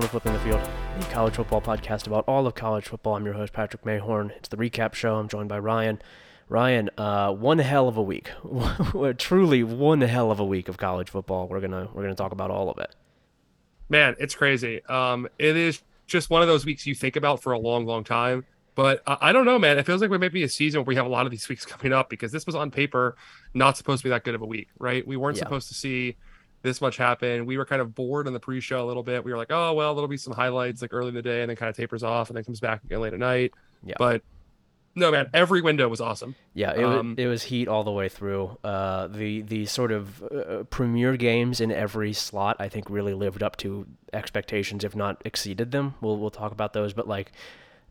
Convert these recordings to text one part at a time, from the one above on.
Welcome to Flipping the Field, the college football podcast about all of college football. I'm your host, Patrick Mayhorn. It's the recap show. I'm joined by Ryan. Ryan, uh, one hell of a week. Truly one hell of a week of college football. We're gonna we're gonna talk about all of it. Man, it's crazy. Um, it is just one of those weeks you think about for a long, long time. But uh, I don't know, man. It feels like we might be a season where we have a lot of these weeks coming up because this was on paper not supposed to be that good of a week, right? We weren't Yeah. supposed to see this much happened. We were kind of bored in the pre-show a little bit. We were like, oh well, there'll be some highlights like early in the day, and then kind of tapers off, and then comes back again late at night. Yeah. But no, man, every window was awesome. Yeah, it, Um, wa- it was heat all the way through. Uh, the the sort of uh, premier games in every slot, I think, really lived up to expectations, if not exceeded them. We'll we'll talk about those, but like.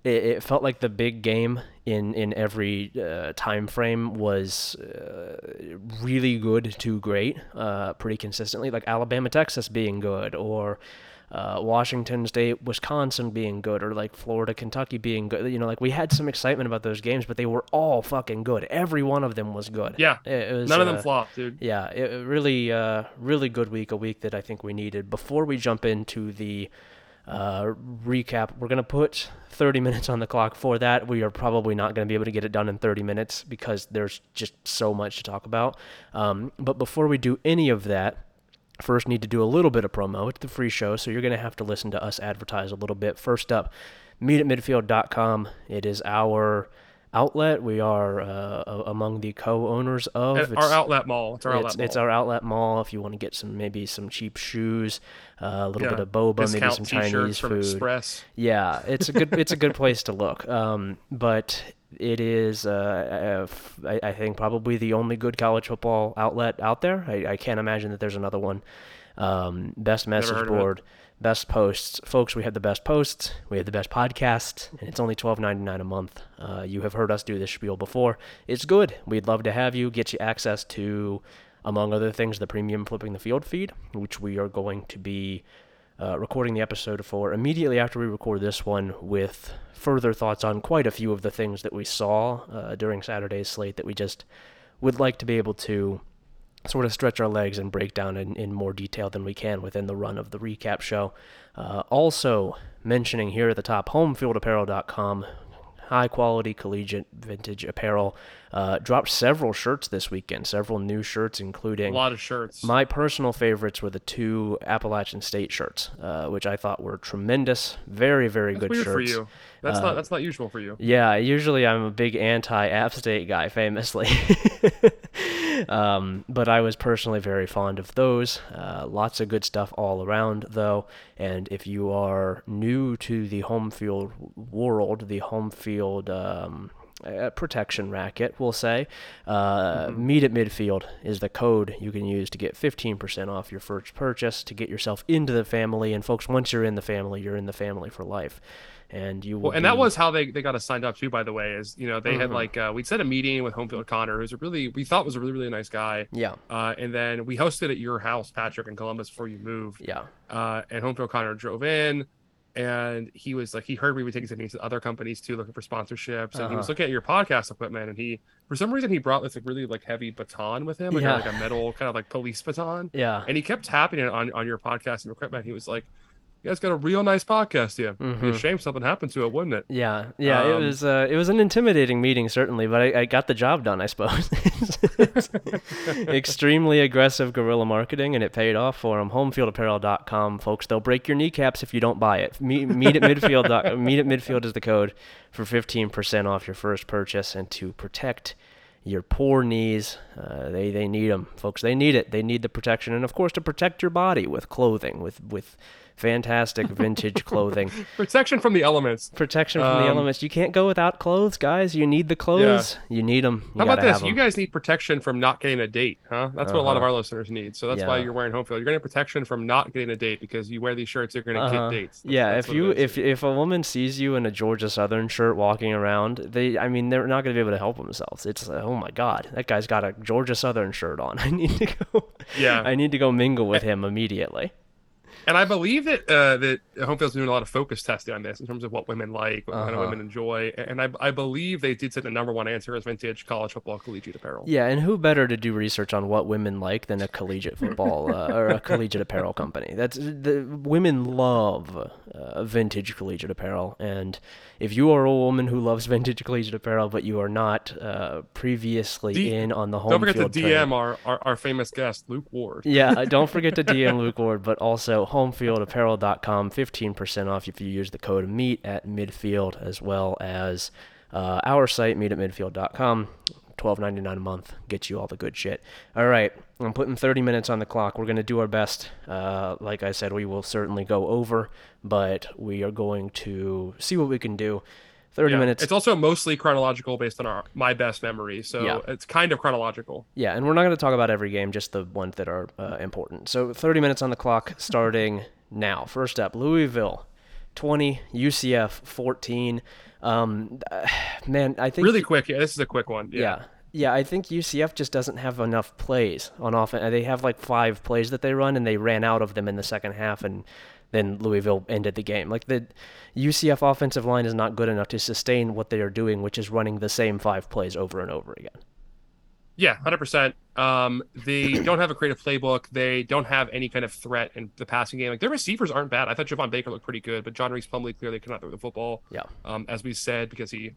It, it felt like the big game in in every uh, time frame was uh, really good to great, uh, pretty consistently. Like Alabama, Texas being good, or uh, Washington State, Wisconsin being good, or like Florida, Kentucky being good. You know, like we had some excitement about those games, but they were all fucking good. Every one of them was good. Yeah, it, it was, none of uh, them flopped, dude. Yeah, it, it really, uh, really good week. A week that I think we needed. Before we jump into the uh, recap, we're gonna put 30 minutes on the clock for that. We are probably not gonna be able to get it done in 30 minutes because there's just so much to talk about. Um, but before we do any of that, first need to do a little bit of promo. It's the free show, so you're going to have to listen to us advertise a little bit. First up, meetatmidfield.com. It is our outlet. We are uh, among the co-owners of It's- our outlet mall. It's our it's, outlet it's mall. our outlet mall. If you want to get some maybe some cheap shoes, uh, a little Yeah. bit of boba, maybe some Chinese food. Express. Yeah, it's a good it's a good place to look. Um, but it is uh, uh, I, I think probably the only good college football outlet out there. I, I can't imagine that there's another one. Um, best message of it. Best posts, folks. We have the best posts. We have the best podcast, and it's only twelve ninety nine a month. Uh, you have heard us do this spiel before. It's good. We'd love to have you. Get you access to, among other things, the premium flipping the field feed, which we are going to be uh, recording the episode for immediately after we record this one with further thoughts on quite a few of the things that we saw uh, during Saturday's slate that we just would like to be able to sort of stretch our legs and break down in, in more detail than we can within the run of the recap show. Uh, also, mentioning here at the top, homefieldapparel.com. High quality collegiate vintage apparel. Uh, dropped several shirts this weekend, several new shirts, including A lot of shirts. my personal favorites were the two Appalachian State shirts, uh, which I thought were tremendous. Very, very That's good weird shirts. for you. That's Uh, not that's not usual for you. Yeah, usually I'm a big anti-App State guy, famously. um, but I was personally very fond of those. Uh, lots of good stuff all around, though. And if you are new to the home field world, the home field um, uh, protection racket, we'll say, uh, meet at midfield is the code you can use to get 15% off your first purchase to get yourself into the family. And folks, once you're in the family, you're in the family for life. And you will Well, and that was how they, they got us signed up too. By the way, is you know they had Mhm. like uh, we'd set a meeting with Homefield Connor, who's a really we thought was a really really nice guy, yeah. uh, and then we hosted at your house, Patrick, in Columbus before you moved. Yeah. Uh, and Homefield Connor drove in, and he was like he heard we were taking some meetings to other companies too, looking for sponsorships, and he was Uh-huh. looking at your podcast equipment, and he for some reason he brought this like really like heavy baton with him, like, a- Yeah. like a metal kind of like police baton, Yeah. and he kept tapping it on on your podcast and equipment. He was like. You guys got a real nice podcast here. It'd be a Mhm. shame something happened to it, wouldn't it? Yeah, yeah, it Um, was uh, it was an intimidating meeting certainly, but I, I got the job done, I suppose. Extremely aggressive guerrilla marketing, and it paid off for them. Homefieldapparel.com, folks. They'll break your kneecaps if you don't buy it. Meet, meet at midfield. meet at midfield is the code for fifteen percent off your first purchase, and to protect your poor knees, uh, they they need them, folks. They need it. They need the protection, and of course to protect your body with clothing, with with fantastic vintage clothing Protection from the elements. protection from the Um, elements. You can't go without clothes, guys. You need the clothes. You need them. You How about this? You guys need protection from not getting a date, huh? That's what a lot of Uh-huh. our listeners need. So that's why you're wearing home field. You're getting protection from not getting a date because you wear these shirts. You're going to Uh-huh. get dates. That's- yeah, that's if you if if a woman sees you in a Georgia Southern shirt walking around, they I mean they're not going to be able to help themselves. It's uh, oh my god, that guy's got a Georgia Southern shirt on. I need to go. Yeah. I need to go mingle with him immediately. And I believe that uh, that Homefield's doing a lot of focus testing on this in terms of what women like, what kind of Uh-huh. women enjoy. And I, I believe they did say the number one answer is vintage college football collegiate apparel. Yeah, and who better to do research on what women like than a collegiate football uh, or a collegiate apparel company? That's the women love uh, vintage collegiate apparel, and if you are a woman who loves vintage collegiate apparel, but you are not uh, previously D- in on the home Don't forget to DM our, our, our famous guest, Luke Ward. yeah, don't forget to DM Luke Ward, but also homefieldapparel.com, 15% off if you use the code MEET at midfield, as well as uh, our site, meet at midfield.com. $12.99 a month gets you all the good shit. All right, I'm putting 30 minutes on the clock. We're going to do our best. Uh, like I said, we will certainly go over, but we are going to see what we can do. 30 Yeah. minutes. It's also mostly chronological based on our my best memory, so Yeah. it's kind of chronological. Yeah, and we're not going to talk about every game, just the ones that are uh, important. So 30 minutes on the clock starting now. First up, Louisville 20, UCF 14. Um, man, I think Really quick, yeah. This is a quick one. Yeah. yeah. Yeah, I think UCF just doesn't have enough plays on offense. They have like five plays that they run, and they ran out of them in the second half, and then Louisville ended the game. Like the UCF offensive line is not good enough to sustain what they are doing, which is running the same five plays over and over again. Yeah, hundred percent. Um, they don't have a creative playbook. They don't have any kind of threat in the passing game. Like their receivers aren't bad. I thought Javon Baker looked pretty good, but John Rhys Plumlee clearly cannot throw the football. Yeah. Um, as we said, because he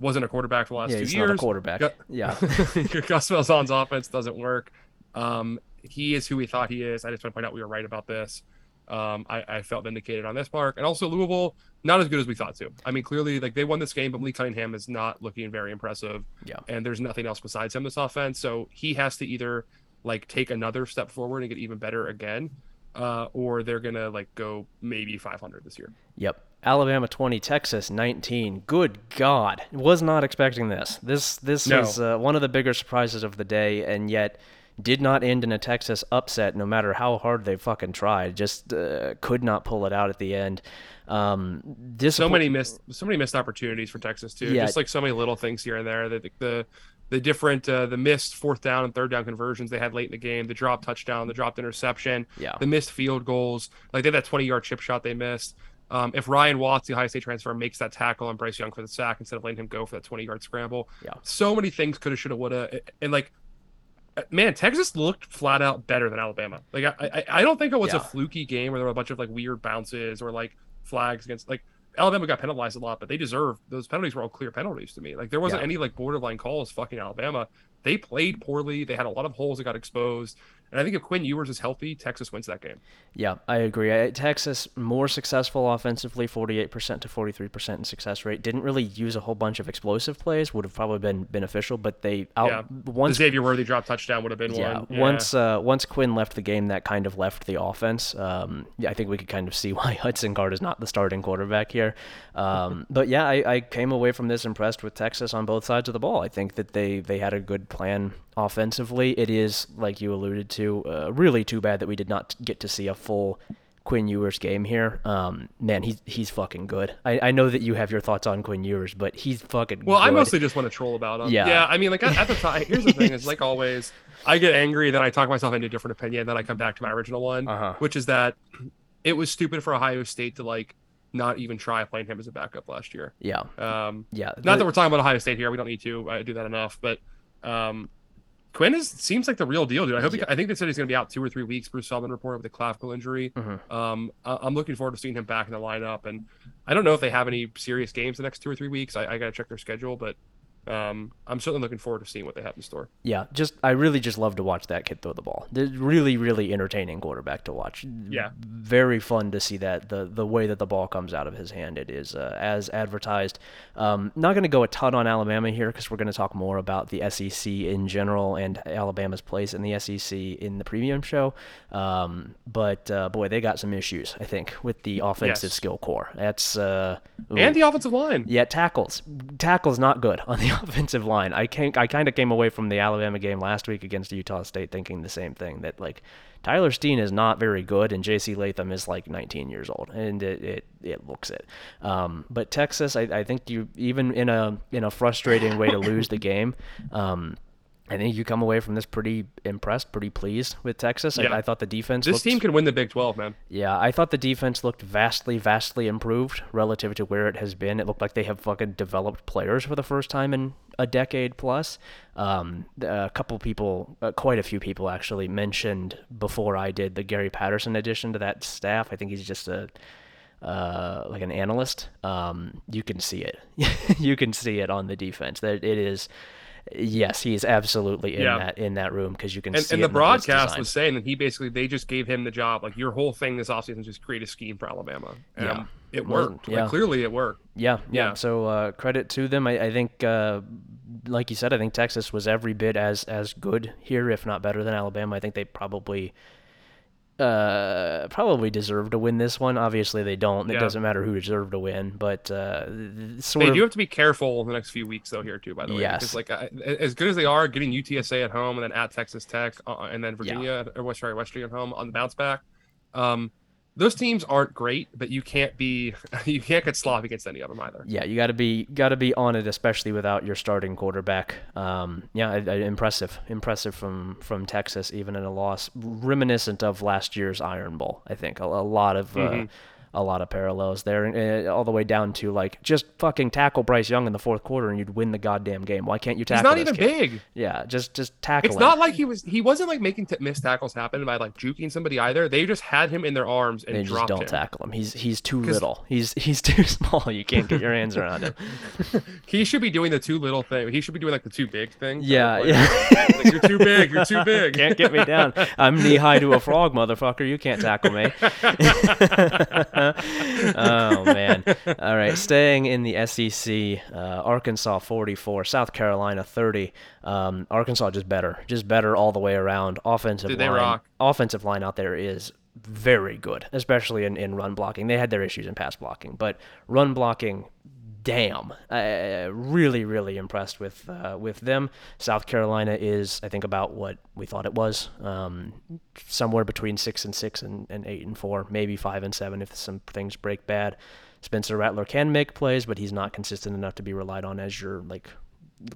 wasn't a quarterback for the last Yeah, two he's years. not a quarterback. Gu- Yeah. Gus Malzahn's offense doesn't work. Um, he is who we thought he is. I just want to point out we were right about this. Um, I, I felt vindicated on this part, and also Louisville not as good as we thought to. I mean, clearly, like they won this game, but Lee Cunningham is not looking very impressive. Yeah. and there's nothing else besides him this offense. So he has to either like take another step forward and get even better again, uh, or they're gonna like go maybe 500 this year. Yep. Alabama 20, Texas 19. Good God. Was not expecting this. This this No. was uh, one of the bigger surprises of the day and yet did not end in a Texas upset no matter how hard they fucking tried. Just uh, could not pull it out at the end. Um So many missed, so many missed opportunities for Texas too. Yeah. Just like so many little things here and there. The the the different uh, the missed fourth down and third down conversions they had late in the game, the drop touchdown, the dropped interception, Yeah. the missed field goals, like they had that 20 yard chip shot they missed. Um, if Ryan Watts, the Ohio State transfer, makes that tackle on Bryce Young for the sack instead of letting him go for that 20 yard scramble, Yeah. so many things coulda, shoulda, woulda, and like, Uh, man, Texas looked flat out better than Alabama. Like, I, I, I don't think it was Yeah. a fluky game where there were a bunch of like weird bounces or like flags against like Alabama got penalized a lot, but they deserve those penalties were all clear penalties to me. Like there wasn't Yeah. any like borderline calls fucking Alabama. They played poorly. They had a lot of holes that got exposed. And I think if Quinn Ewers is healthy, Texas wins that game. Yeah, I agree. Texas more successful offensively, 48% to 43% in success rate. Didn't really use a whole bunch of explosive plays. Would have probably been beneficial, but they out yeah. The once Xavier Worthy drop touchdown would have been yeah, one. once uh, once Quinn left the game, that kind of left the offense. Um, yeah, I think we could kind of see why Hudson Card is not the starting quarterback here. Um, but yeah, I, I came away from this impressed with Texas on both sides of the ball. I think that they they had a good plan offensively. It is like you alluded to, uh, really too bad that we did not get to see a full. Quinn Ewers game here, um, man, he's he's fucking good. I, I know that you have your thoughts on Quinn Ewers, but he's fucking. Good. Well, I mostly just want to troll about him. Yeah. Yeah. I mean, like at, at the time, here's the thing: is like always, I get angry, then I talk myself into a different opinion, then I come back to my original one, Uh-huh. which is that it was stupid for Ohio State to like not even try playing him as a backup last year. yeah, Um, yeah. not that we're talking about Ohio State here; we don't need to uh, do that enough. But um, Quinn is seems like the real deal, dude. I hope. He, I think they said he's going to be out two or three weeks. Bruce Feldman reported with a clavicle injury. Mhm. Um, I- I'm looking forward to seeing him back in the lineup, and I don't know if they have any serious games the next two or three weeks. I, I got to check their schedule, but um, I'm certainly looking forward to seeing what they have in store. Yeah, just I really just love to watch that kid throw the ball. They're really, really entertaining quarterback to watch. Yeah. very fun to see that the the way that the ball comes out of his hand. It is uh, as advertised. Um, not going to go a ton on Alabama here because we're going to talk more about the SEC in general and Alabama's place in the SEC in the premium show. Um, but uh, boy, they got some issues I think with the offensive Yes. skill core. That's uh. And the offensive line. Yeah, tackles. Tackles not good on the offensive line. I can I kind of came away from the Alabama game last week against Utah State thinking the same thing that like Tyler Steen is not very good and J.C. Latham is like 19 years old and it it, it looks it. Um, but Texas, I, I think you even in a in a frustrating way to lose the game. Um, I think you come away from this pretty impressed, pretty pleased with Texas. Yeah. I, I thought the defense. This looked, team could win the Big 12, man. Yeah, I thought the defense looked vastly, vastly improved relative to where it has been. It looked like they have fucking developed players for the first time in a decade plus. Um, a couple people, uh, quite a few people actually mentioned before I did the Gary Patterson addition to that staff. I think he's just a uh, like an analyst. Um, you can see it. you can see it on the defense that it is. Yes, he is absolutely in Yeah. that in that room because you can And, see and the broadcast was saying that he basically they just gave him the job. Like your whole thing this offseason is just create a scheme for Alabama. And Yeah. it worked. yeah. Like, clearly it worked. Yeah, yeah. Yeah. So uh, credit to them. I, I think, uh, like you said, I think Texas was every bit as as good here, if not better than Alabama. I think they probably uh, probably deserve to win this one. Obviously, they don't. It Yeah. doesn't matter who deserved to win, but uh, sort They of. do have to be careful in the next few weeks, though. Here too, by the way, Yes. because like I- as good as they are, getting UTSA at home and then at Texas Tech uh, and then Virginia or West sorry West Virginia at home on the bounce back. Um, those teams aren't great, but you can't be you can't get sloppy against any of them either. yeah, you got to be got to be on it, especially without your starting quarterback. Um, yeah, I, I, impressive, impressive from from Texas, even in a loss, reminiscent of last year's Iron Bowl. I think a, a lot of. Uh, Mhm. A lot of parallels there, and, uh, all the way down to like just fucking tackle Bryce Young in the fourth quarter, and you'd win the goddamn game. Why can't you tackle? He's not even kid? big. Yeah, just just tackle. It's him. not like he was he wasn't like making t- missed tackles happen by like juking somebody either. They just had him in their arms and They just don't him. tackle him. He's he's too little. He's he's too small. You can't get your hands around him. He should be doing the too little thing. He should be doing like the too big thing. Yeah, Like, yeah. like, you're too big. You're too big. can't get me down. I'm knee high to a frog, motherfucker. You can't tackle me. Oh man. All right, staying in the SEC, uh, Arkansas 44, South Carolina 30. Um, Arkansas just better, just better all the way around. Offensive Dude, line, offensive line out there is very good, especially in, in run blocking. They had their issues in pass blocking, but run blocking damn, uh, really, really impressed with uh, with them. South Carolina is, I think, about what we thought it was, um, somewhere between six and six and, and eight and four, maybe five and seven if some things break bad. Spencer Rattler can make plays, but he's not consistent enough to be relied on as your like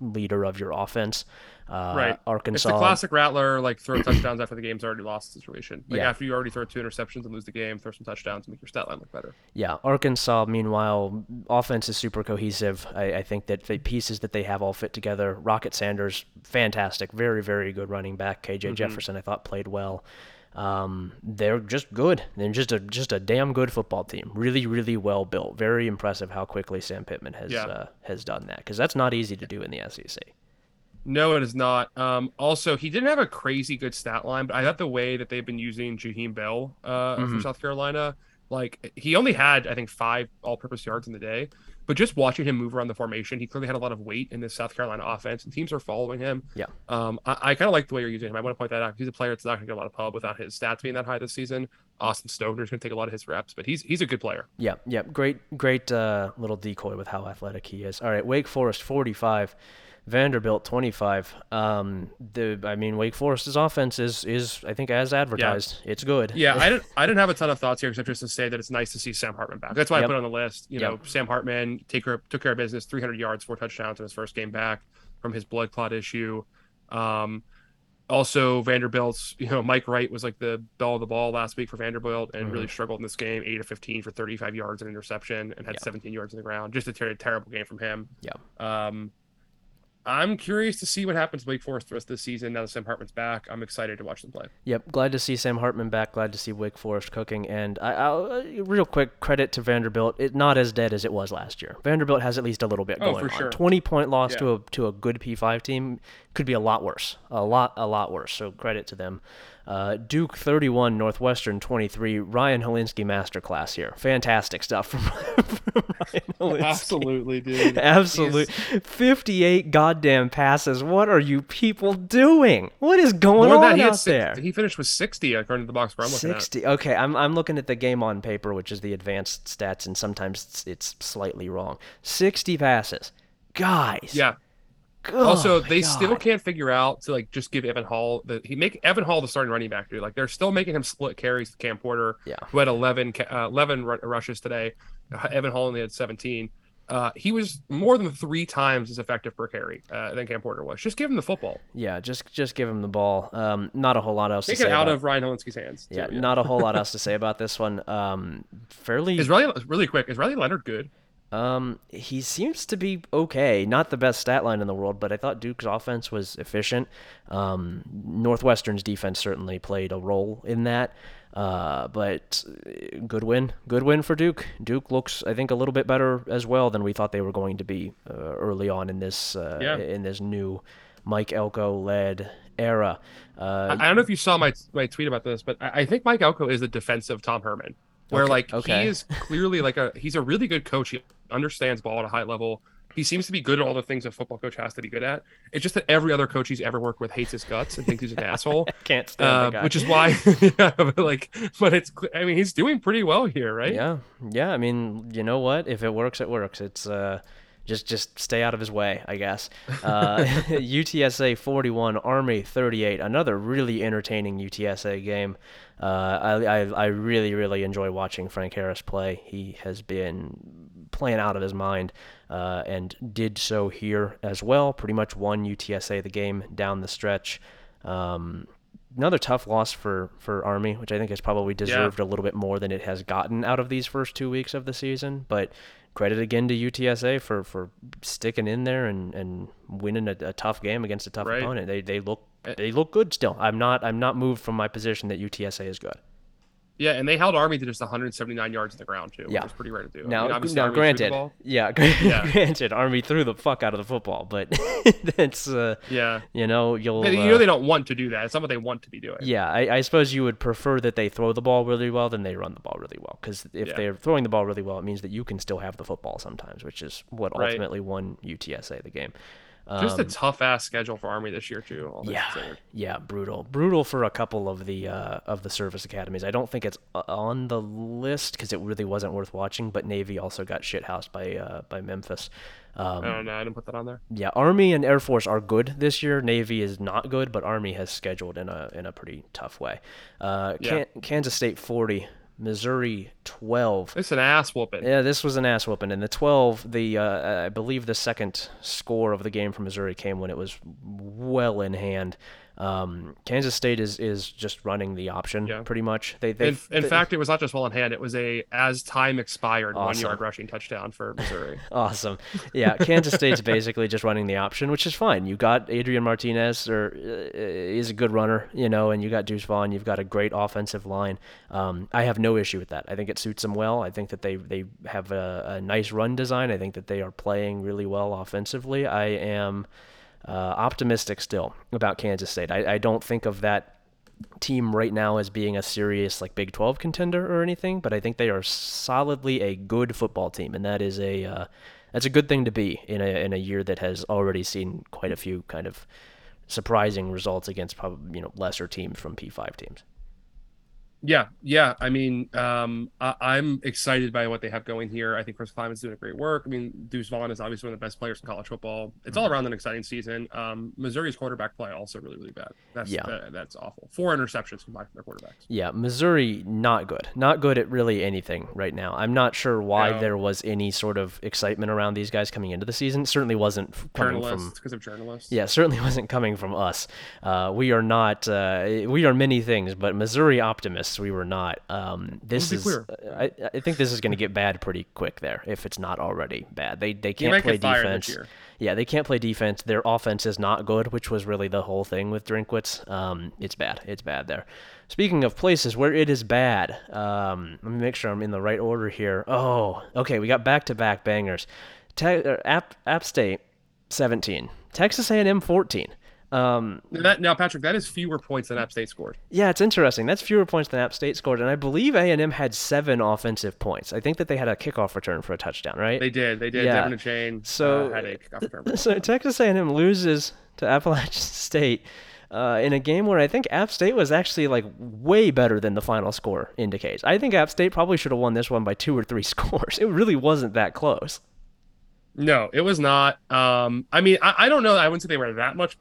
leader of your offense. Uh, Right. Arkansas. It's the classic Rattler like throw touchdowns after the game's already lost situation. Like Yeah. after you already throw two interceptions and lose the game, throw some touchdowns and make your stat line look better. Yeah, Arkansas, meanwhile, offense is super cohesive. I, I think that the pieces that they have all fit together. Rocket Sanders, fantastic, very, very good running back. KJ Jefferson, I thought played well. Um, they're just good. They're just a just a damn good football team. Really, really well built. Very impressive how quickly Sam Pittman has Yeah. uh, has done that because that's not easy to do in the SEC. No, it is not. Um, also, he didn't have a crazy good stat line, but I thought the way that they've been using Jaheim Bell uh, for Mhm. South Carolina, like he only had I think five all-purpose yards in the day, but just watching him move around the formation, he clearly had a lot of weight in this South Carolina offense, and teams are following him. Yeah. Um, I, I kind of like the way you're using him. I want to point that out. He's a player that's not going to get a lot of pub without his stats being that high this season. Austin Stogner's going to take a lot of his reps, but he's he's a good player. Yeah, yeah, great, great uh, little decoy with how athletic he is. All right, Wake Forest 45, Vanderbilt 25. Um, the I mean, Wake Forest's offense is is I think as advertised, it's good. Yeah, I didn't. I didn't have a ton of thoughts here, except just to say that it's nice to see Sam Hartman back. That's why Yep. I put it on the list. You Yep. know, Sam Hartman take care, took care of business, 300 yards, four touchdowns in his first game back from his blood clot issue. Um, also Vanderbilt's, you know, Mike Wright was like the bell of the ball last week for Vanderbilt and really struggled in this game, eight of 15 for 35 yards and interception, and had Yeah. 17 yards on the ground. Just a ter- terrible game from him. Yeah. Um, I'm curious to see what happens to Wake Forest the rest of the season now that Sam Hartman's back. I'm excited to watch them play. Yep, glad to see Sam Hartman back. Glad to see Wake Forest cooking. And I, I'll uh, real quick credit to Vanderbilt. It not as dead as it was last year. Vanderbilt has at least a little bit going Oh, for on. sure. Twenty point loss Yeah. to a to a good P five team could be a lot worse. A lot a lot worse. So credit to them. Uh, Duke 31, Northwestern 23. Ryan Hilinski masterclass here. Fantastic stuff from, from Ryan Hilinski. Absolutely, dude. Absolutely. 58 goddamn passes. What are you people doing? What is going More that, on he out six- there? He finished with 60 according to the box score I'm looking 60. Okay, I'm, I'm looking at the game on paper, which is the advanced stats, and sometimes it's, it's slightly wrong. 60 passes. Guys. Yeah. Also, they still can't figure out to like just give Evan Hall the he make Evan Hall the starting running back, dude. Like they're still making him split carries with Cam Porter, Yeah. who had 11 uh, 11 ru- rushes today. Uh, Evan Hall only had 17. uh, he was more than three times as effective per carry uh, than Cam Porter was. Just give him the football. Yeah, just just give him the ball. Um, not a whole lot else Take to it say out about, of Ryan Hilinski's hands. too, yeah, not a whole lot else to say about this one. Um, fairly Is Riley really quick? Is Riley Leonard good? Um, he seems to be okay. Not the best stat line in the world, but I thought Duke's offense was efficient. Um, Northwestern's defense certainly played a role in that. Uh, but uh, good win, good win for Duke. Duke looks, I think, a little bit better as well than we thought they were going to be uh, early on in this uh, Yeah. in this new Mike Elko led era. I, Uh, I don't know if you saw my my tweet about this, but I, I think Mike Elko is the defensive Tom Herman, where Okay, like okay. he is clearly like a he's a really good coach. He understands ball at a high level. He seems to be good at all the things a football coach has to be good at. It's just that every other coach he's ever worked with hates his guts and thinks he's an asshole. can't stand Uh, the guy. which is why, yeah, but like, but it's, I mean, he's doing pretty well here, right? Yeah, yeah. I mean, you know what? If it works, it works. It's uh, just just stay out of his way, I guess. Uh, UTSA 41, Army 38. Another really entertaining UTSA game. Uh, I, I I really really enjoy watching Frank Harris play. He has been playing out of his mind, uh, and did so here as well. Pretty much won UTSA the game down the stretch. Um, another tough loss for for Army, which I think has probably deserved a little bit more than it has gotten out of these first two weeks of the season. But credit again to UTSA for for sticking in there and and winning a, a tough game against a tough Right. opponent. They they look eh. they look good still. I'm not I'm not moved from my position that UTSA is good. Yeah, and they held Army to just 179 yards in the ground too, Yeah. which is pretty rare to do. I Now, mean, now Army granted, yeah, Yeah. granted, Army threw the fuck out of the football, but that's uh, yeah, you know you'll you uh, know they don't want to do that. It's not what they want to be doing. Yeah, I, I suppose you would prefer that they throw the ball really well than they run the ball really well. Because if Yeah. they're throwing the ball really well, it means that you can still have the football sometimes, which is what Right. ultimately won UTSA the game. Just a Um, tough ass schedule for Army this year too. all yeah, considered. yeah, brutal, brutal for a couple of the uh, of the service academies. I don't think it's uh, on the list because it really wasn't worth watching. But Navy also got shithoused by uh, by Memphis. Um, I don't know. I didn't put that on there. yeah, Army and Air Force are good this year. Navy is not good, but Army has scheduled in a in a pretty tough way. Uh, Yeah. Kan- Kansas State 40, Missouri 12. It's an ass whooping. Yeah, this was an ass whooping. And the 12, the uh, I believe the second score of the game for Missouri came when it was well in hand. Um, Kansas State is is just running the option Yeah. pretty much. They they In, in fact, it was not just well in hand. It was a as time expired one Awesome. yard rushing touchdown for Missouri. Awesome. Yeah, Kansas State's basically just running the option, which is fine. You got Adrian Martinez, or uh, is a good runner, you know, and you got Deuce Vaughn. You've got a great offensive line. Um, I have no issue with that. I think it suits them well. I think that they they have a, a nice run design. I think that they are playing really well offensively. I am uh, optimistic still about Kansas State. I, I don't think of that team right now as being a serious like Big 12 contender or anything, but I think they are solidly a good football team, and that is a uh, that's a good thing to be in a in a year that has already seen quite a few kind of surprising results against probably you know lesser teams from P5 teams. Yeah, yeah. I mean, um, I, I'm excited by what they have going here. I think Chris Klieman's doing a great work. I mean, Deuce Vaughn is obviously one of the best players in college football. It's all around an exciting season. Um, Missouri's quarterback play also really, really bad. That's Yeah. that- that's awful. Four interceptions combined from their quarterbacks. Yeah, Missouri not good. Not good at really anything right now. I'm not sure why No. there was any sort of excitement around these guys coming into the season. Certainly wasn't coming Journalists, from because of journalists. Yeah, certainly wasn't coming from us. Uh, we are not. Uh, we are many things, but Missouri optimists. We were not. Um, this is. I, I think this is going to get bad pretty quick there, if it's not already bad. They they can't play defense. Yeah, they can't play defense. Their offense is not good, which was really the whole thing with Drinkwitz. Um, it's bad. It's bad there. Speaking of places where it is bad, um, let me make sure I'm in the right order here. Oh, okay, we got back-to-back bangers. Te- uh, App App State 17, Texas A&M 14. Um, That, now, Patrick, that is fewer points than App State scored. yeah, it's interesting. That's fewer points than App State scored, and I believe A&M had seven offensive points. I think that they had a kickoff return for a touchdown, right? They did. They did. Yeah. Devon Achane So- uh, had a kickoff return. so Texas A&M loses to Appalachian State uh, in a game where I think App State was actually like way better than the final score indicates. I think App State probably should have won this one by two or three scores. It really wasn't that close. No, it was not. Um, I mean, I, I don't know. I wouldn't say they were that much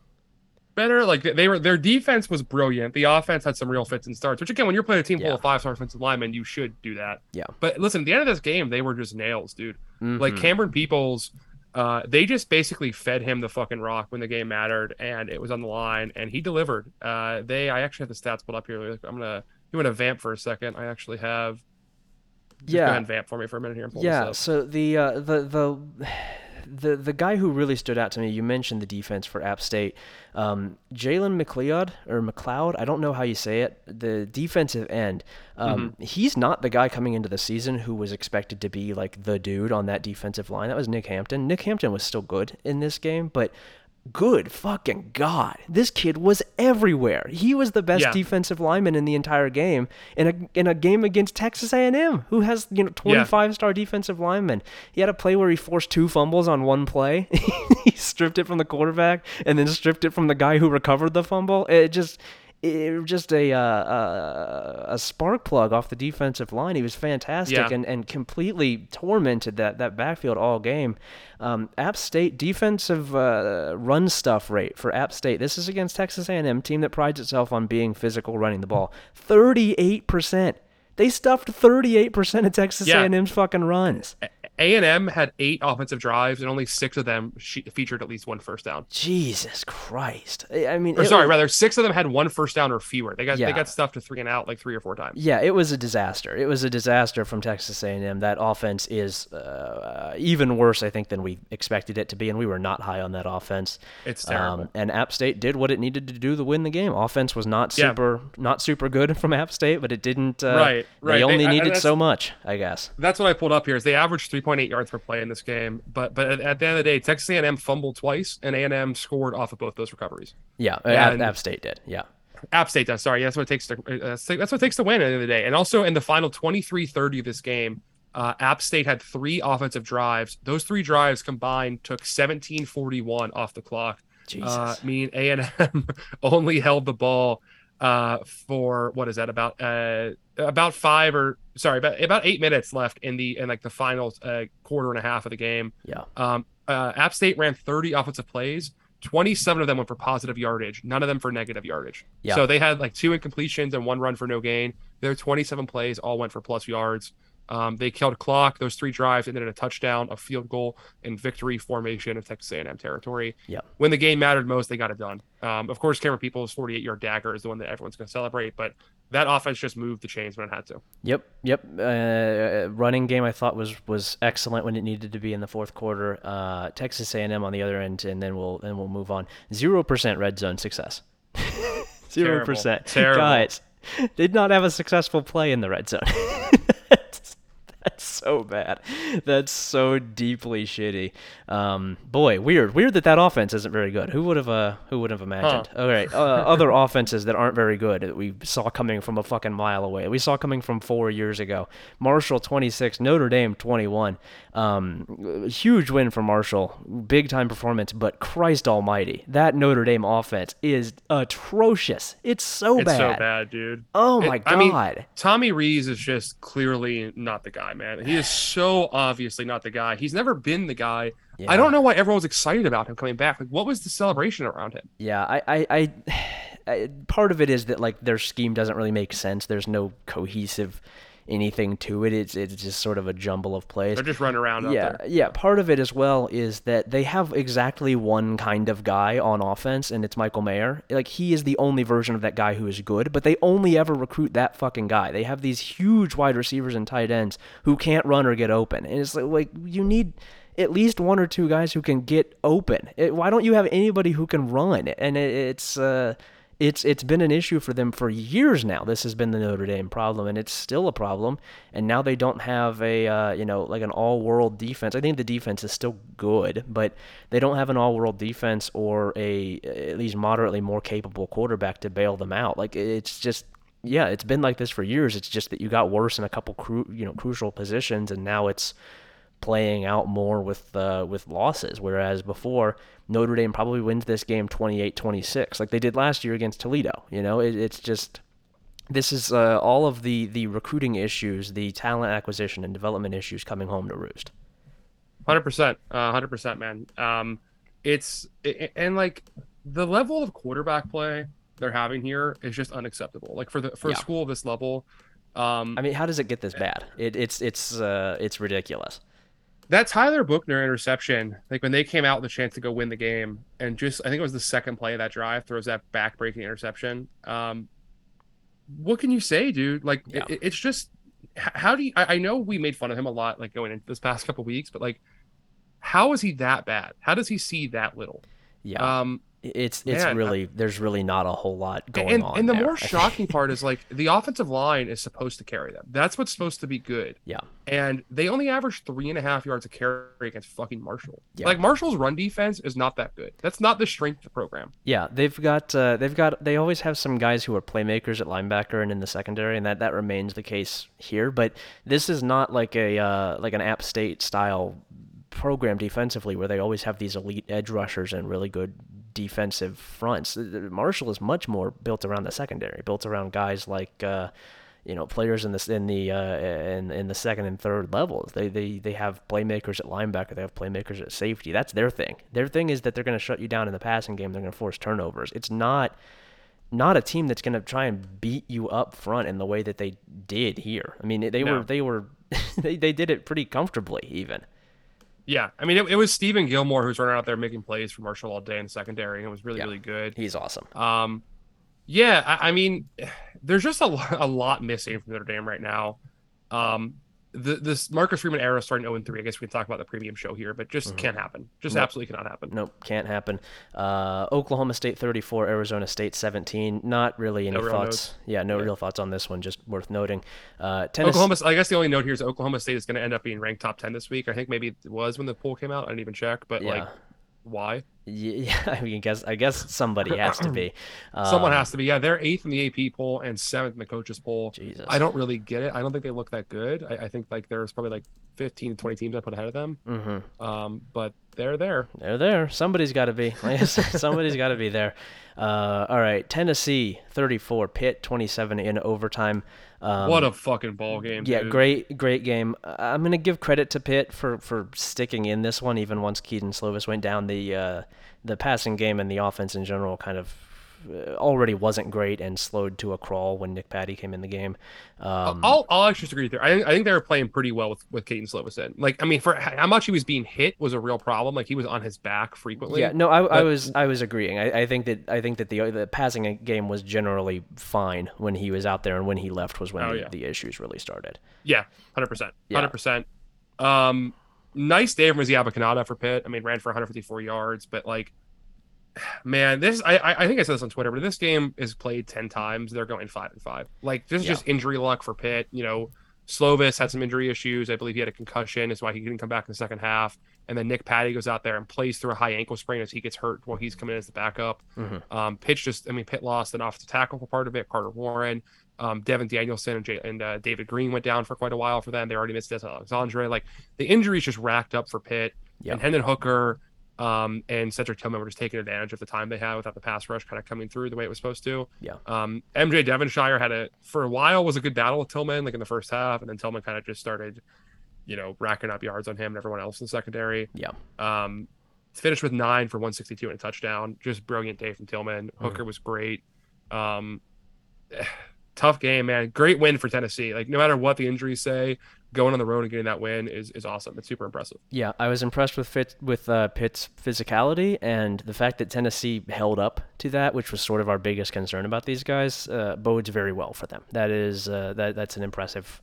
better. Like they- were, their defense was brilliant. The offense had some real fits and starts. Which again, when you're playing a team Yeah. full of five star offensive linemen, you should do that. Yeah. But listen, at the end of this game, they were just nails, dude. Like Mhm. Camerun Peoples, uh, they just basically fed him the fucking rock when the game mattered and it was on the line, and he delivered. Uh, they, I actually have the stats pulled up here. I'm gonna, you want to vamp for a second? I actually have. Just Yeah. vamp for me for a minute here and pull Yeah, so the uh, the the the the guy who really stood out to me, you mentioned the defense for App State, um, Jalen McLeod or McLeod. I don't know how you say it. The defensive end. Um, He's not the guy coming into the season who was expected to be like the dude on that defensive line. That was Nick Hampton. Nick Hampton was still good in this game, but good fucking god. This kid was everywhere. He was the best Yeah. defensive lineman in the entire game in a in a game against Texas A&M who has you know 25 star defensive linemen. He had a play where he forced two fumbles on one play. He stripped it from the quarterback and then stripped it from the guy who recovered the fumble. It just it just a uh, uh, a spark plug off the defensive line. He was fantastic Yeah. and, and completely tormented that, that backfield all game. Um, App State defensive uh, run stuff rate for App State. This is against Texas A&M, team that prides itself on being physical running the ball. Thirty eight percent. They stuffed thirty eight percent of Texas Yeah. A&M's fucking runs. A and M had eight offensive drives, and only six of them featured at least one first down. Jesus Christ. I mean, Or sorry, was- rather six of them had one first down or fewer. They got Yeah. they got stuffed to three and out like three or four times. Yeah, it was a disaster. It was a disaster from Texas A&M. That offense is uh, even worse, I think, than we expected it to be, and we were not high on that offense. It's terrible. Um, and App State did what it needed to do to win the game. Offense was not Yeah. super, not super good from App State, but it didn't. Uh, Right, right. They They- only I- needed so much, I guess. That's what I pulled up here. Is they averaged 3.8 yards per play in this game, but but at, at the end of the day, Texas A&M fumbled twice, and A&M scored off of both those recoveries. Yeah, App, And- App State did. Yeah. App State does. Sorry, that's what it takes to uh, that's what it takes to win at the end of the day. And also in the final 23-30 of this game, uh, App State had three offensive drives. Those three drives combined took 17:41 off the clock. Jesus. Uh, meaning A&M only held the ball uh, for what is that about uh, about five or sorry about about eight minutes left in the in like the final uh, quarter and a half of the game. yeah. Um, uh, App State ran 30 offensive plays. 27 of them went for positive yardage, none of them for negative yardage. Yeah. So they had like two incompletions and one run for no gain. Their 27 plays all went for plus yards. Um, they killed clock. Those three drives ended in a touchdown, a field goal, and victory formation of Texas A&M territory. Yeah. When the game mattered most, they got it done. Um, of course, Camerun Peoples' 48-yard dagger is the one that everyone's going to celebrate, but that offense just moved the chains when it had to. Yep, yep. Uh, running game I thought was was excellent when it needed to be in the fourth quarter. Uh, Texas A&M on the other end, and then we'll then we'll move on. Zero percent red zone success. Zero percent. Terrible. Guys did not have a successful play in the red zone. that's, so bad. That's so deeply shitty. Um, boy, weird. Weird that that offense isn't very good. Who would have uh Who would have imagined? All right, uh, other offenses that aren't very good that we saw coming from a fucking mile away. We saw coming from four years ago. Marshall 26, Notre Dame 21. Um, huge win for Marshall. Big time performance, but Christ Almighty, that Notre Dame offense is atrocious. It's so It's bad. so bad, dude. Oh It- my I mean, god. Tommy Rees is just clearly not the guy, man. He is so obviously not the guy. He's never been the guy. Yeah. I don't know why everyone was excited about him coming back. Like, what was the celebration around him? Yeah, I, I, I, I, part of it is that like their scheme doesn't really make sense. There's no cohesive anything to it. It's it's just sort of a jumble of plays. They're just running around Yeah, there. yeah. Part of it as well is that they have exactly one kind of guy on offense, and it's Michael Mayer. Like he is the only version of that guy who is good, but they only ever recruit that fucking guy. They have these huge wide receivers and tight ends who can't run or get open, and it's like like you need at least one or two guys who can get open. It, why don't you have anybody who can run? And it, it's uh, it's it's been an issue for them for years now. This has been the Notre Dame problem, and it's still a problem. And now they don't have a uh, you know like an all-world defense. I think the defense is still good, but they don't have an all-world defense or a at least moderately more capable quarterback to bail them out. Like it's just yeah, it's been like this for years. It's just that you got worse in a couple cru- you know crucial positions, and now it's playing out more with uh, with losses. Whereas before, Notre Dame probably wins this game 28-26, like they did last year against Toledo. You know, it, it's just this is uh, all of the the recruiting issues, the talent acquisition and development issues coming home to roost. Hundred percent, hundred percent, man. Um, it's and like the level of quarterback play they're having here is just unacceptable. Like for the for Yeah. a school of this level, um, I mean, how does it get this bad? It, it's it's uh, it's ridiculous. That Tyler Buchner interception, like when they came out with a chance to go win the game, and just I think it was the second play of that drive, throws that back-breaking interception. Um, what can you say, dude? Like Yeah. it, it's just how do you? I, I know we made fun of him a lot, like going into this past couple weeks, but like, how is he that bad? How does he see that little? Yeah, Um, it's it's man, I- really there's really not a whole lot going and, on. and the there, more shocking part is like the offensive line is supposed to carry them. That's what's supposed to be good. Yeah. And they only average three and a half yards a carry against fucking Marshall. Yeah. Like Marshall's run defense is not that good. That's not the strength of the program. Yeah, they've got uh, they've got they always have some guys who are playmakers at linebacker and in the secondary, and that, that remains the case here. But this is not like a uh, like an App State style program defensively where they always have these elite edge rushers and really good defensive fronts. Marshall is much more built around the secondary, built around guys like. Uh, you know, players in this in the uh, in in the second and third levels. They they they have playmakers at linebacker. They have playmakers at safety. That's their thing. Their thing is that they're going to shut you down in the passing game. They're going to force turnovers. It's not not a team that's going to try and beat you up front in the way that they did here. I mean, they No. were they were they they did it pretty comfortably even. Yeah. I mean, it, it was Steven Gilmore who's running out there making plays for Marshall all day in the secondary, and it was really, Yeah. really good. He's awesome. Um, yeah, I, I mean, there's just a, a lot missing from Notre Dame right now. Um, the this Marcus Freeman era starting 0 3. I guess we can talk about the premium show here, but just Mhm. can't happen. Just Nope. absolutely cannot happen. Nope, can't happen. Uh, Oklahoma State 34, Arizona State 17. Not really any No thoughts. Yeah, no Yeah. real thoughts on this one. Just worth noting. Uh, Tennessee. Oklahoma, I guess the only note here is Oklahoma State is going to end up being ranked top 10 this week. I think maybe it was when the poll came out. I didn't even check, but yeah. like, why? yeah, I mean, guess I guess somebody has to be. Someone Um, has to be. Yeah, they're eighth in the AP poll and seventh in the coaches poll. Jesus. I don't really get it. I don't think they look that good. I, I think like there's probably like 15 to 20 teams I put ahead of them. Mm-hmm. Um, but they're there. They're there. Somebody's got to be. Like I said, Somebody's got to be there. Uh, all right. Tennessee 34, Pitt 27 in overtime. Um, what a fucking ball game. yeah, dude. great, great game. Uh, I'm gonna give credit to Pitt for, for sticking in this one, even once Kedon Slovis went down. The uh, the passing game and the offense in general kind of already wasn't great and slowed to a crawl when Nick Patti came in the game. Um, I'll, I'll actually agree there. I I think they were playing pretty well with with Kedon Slovis in. Like, I mean, for how much he was being hit was a real problem. Like, he was on his back frequently. Yeah, no, I, I was I was agreeing. I, I think that I think that the the passing game was generally fine when he was out there, and when he left was when Oh, the, yeah. the issues really started. Yeah, hundred percent, hundred percent. Um, nice day from Izzy Abanikanda for Pitt. I mean, ran for 154 yards, but like, man, this I I think I said this on Twitter, but this game is played 10 times. They're going five and five. Like, this is Yeah. just injury luck for Pitt. You know, Slovis had some injury issues. I believe he had a concussion. Is why he didn't come back in the second half. And then Nick Patti goes out there and plays through a high ankle sprain as he gets hurt while he's coming in as the backup. Mhm. Um, Pitch just, I mean, Pitt lost an offensive tackle for part of it. Carter Warren, um, Devin Danielson, and, J- and uh, David Green went down for quite a while for them. They already missed Des Alexandre. Like the injuries just racked up for Pitt. Yeah. And Hendon Hooker um, and Cedric Tillman were just taking advantage of the time they had without the pass rush kind of coming through the way it was supposed to. Yeah. Um, MJ Devonshire had a for a while was a good battle with Tillman, like in the first half, and then Tillman kind of just started, you know, racking up yards on him and everyone else in the secondary. Yeah. Um, finished with nine for 162 and a touchdown. Just brilliant day from Tillman. Hooker was great. Um, tough game, man. Great win for Tennessee. Like no matter what the injuries say, going on the road and getting that win is is awesome. It's super impressive. Yeah, I was impressed with Fit, with uh, Pitt's physicality and the fact that Tennessee held up to that, which was sort of our biggest concern about these guys, uh, bodes very well for them. That is uh, that that's an impressive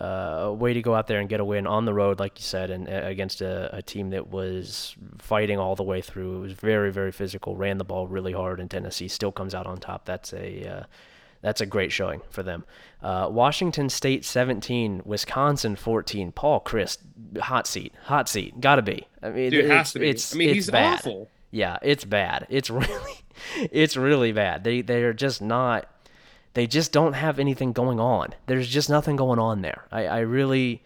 uh, way to go out there and get a win on the road, like you said, and uh, against a, a team that was fighting all the way through. It was very very physical, ran the ball really hard, and Tennessee still comes out on top. That's a uh, that's a great showing for them. Uh, Washington State 17, Wisconsin 14. Paul Chryst, hot seat, hot seat, gotta be. I mean, Dude, it has to be. It's, I mean, it's he's bad. awful. Yeah, it's bad. It's really, it's really bad. They they are just not. They just don't have anything going on. There's just nothing going on there. I I really.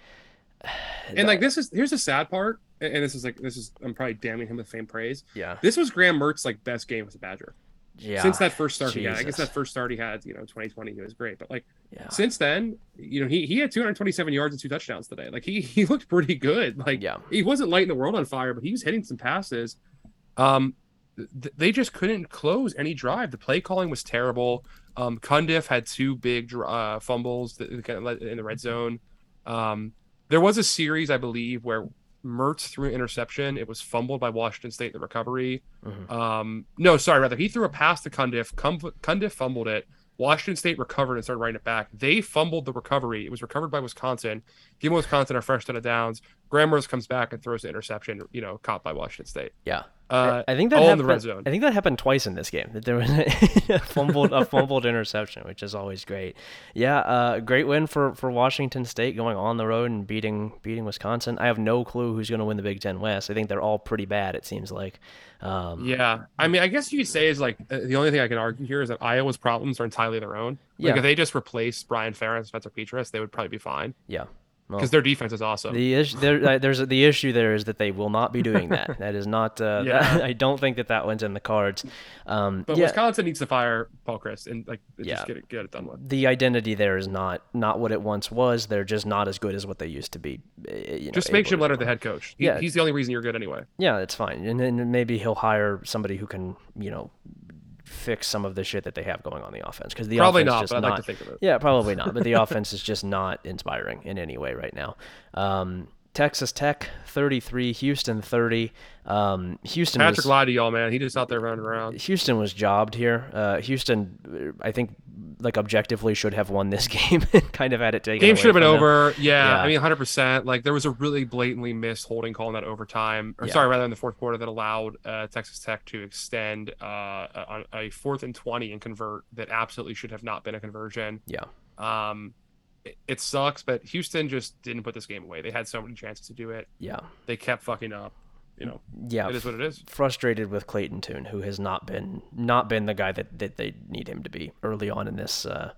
And like this is here's the sad part, and this is like this is I'm probably damning him with faint praise. Yeah. This was Graham Mertz's like best game as a Badger Yeah. since that first start he had. I guess that first start he had, you know, 2020 he was great, but like Yeah. since then, you know, he he had 227 yards and two touchdowns today. Like he he looked pretty good. Like Yeah. he wasn't lighting the world on fire, but he was hitting some passes. Um, th- they just couldn't close any drive. The play calling was terrible. Um, Cundiff had two big uh, fumbles that that kind of led in the red zone. Um, there was a series, I believe, where Mertz threw an interception. It was fumbled by Washington State in the recovery. Mhm. Um, no, sorry, rather he threw a pass to Cundiff. Cundiff fumbled it. Washington State recovered and started writing it back. They fumbled the recovery. It was recovered by Wisconsin. Give Wisconsin a fresh set of downs. Graham Mertz comes back and throws the interception. You know, caught by Washington State. Yeah. Uh, I think that all in happened, the red zone. I think that happened twice in this game. That there was a fumbled a fumbled interception, which is always great. Yeah, uh, great win for, for Washington State going on the road and beating beating Wisconsin. I have no clue who's going to win the Big Ten West. I think they're all pretty bad. It seems like. Um, Yeah, I mean, I guess you could say is like uh, the only thing I can argue here is that Iowa's problems are entirely their own. Like Yeah. if they just replace Brian Ferentz, Spencer Petras, they would probably be fine Yeah. Because their defense is awesome. The issue there, there's the issue there is that they will not be doing that. That is not. Uh, Yeah. I don't think that that one's in the cards. Um, but yeah, Wisconsin needs to fire Paul Chryst and like Yeah. just get it get it done with. the identity there is not not what it once was. They're just not as good as what they used to be. uh, You know, Just make Jim Leonhard the head coach. He, Yeah. he's the only reason you're good anyway. Yeah, it's fine, and then maybe he'll hire somebody who can you know fix some of the shit that they have going on the offense because the Probably offense not, just but I'd not. like to think of it. Yeah, probably not. But the offense is just not inspiring in any way right now. Um, Texas Tech 33, Houston 30. Um, Houston Patrick was, lied to y'all, man. He just out there running around. Houston was jobbed here. Uh, Houston, I think, like objectively should have won this game and kind of had it taken. Game should have been over. Yeah, Yeah. I mean, 100. percent Like there was a really blatantly missed holding call in that overtime, or Yeah. sorry, rather in the fourth quarter that allowed uh, Texas Tech to extend uh, on a fourth and 20 and convert that absolutely should have not been a conversion. Yeah, Um, it, it sucks, but Houston just didn't put this game away. They had so many chances to do it. yeah, They kept fucking up. You know, yeah. it is what it is. frustrated with Clayton Tune, who has not been not been the guy that, that they need him to be early on in this uh,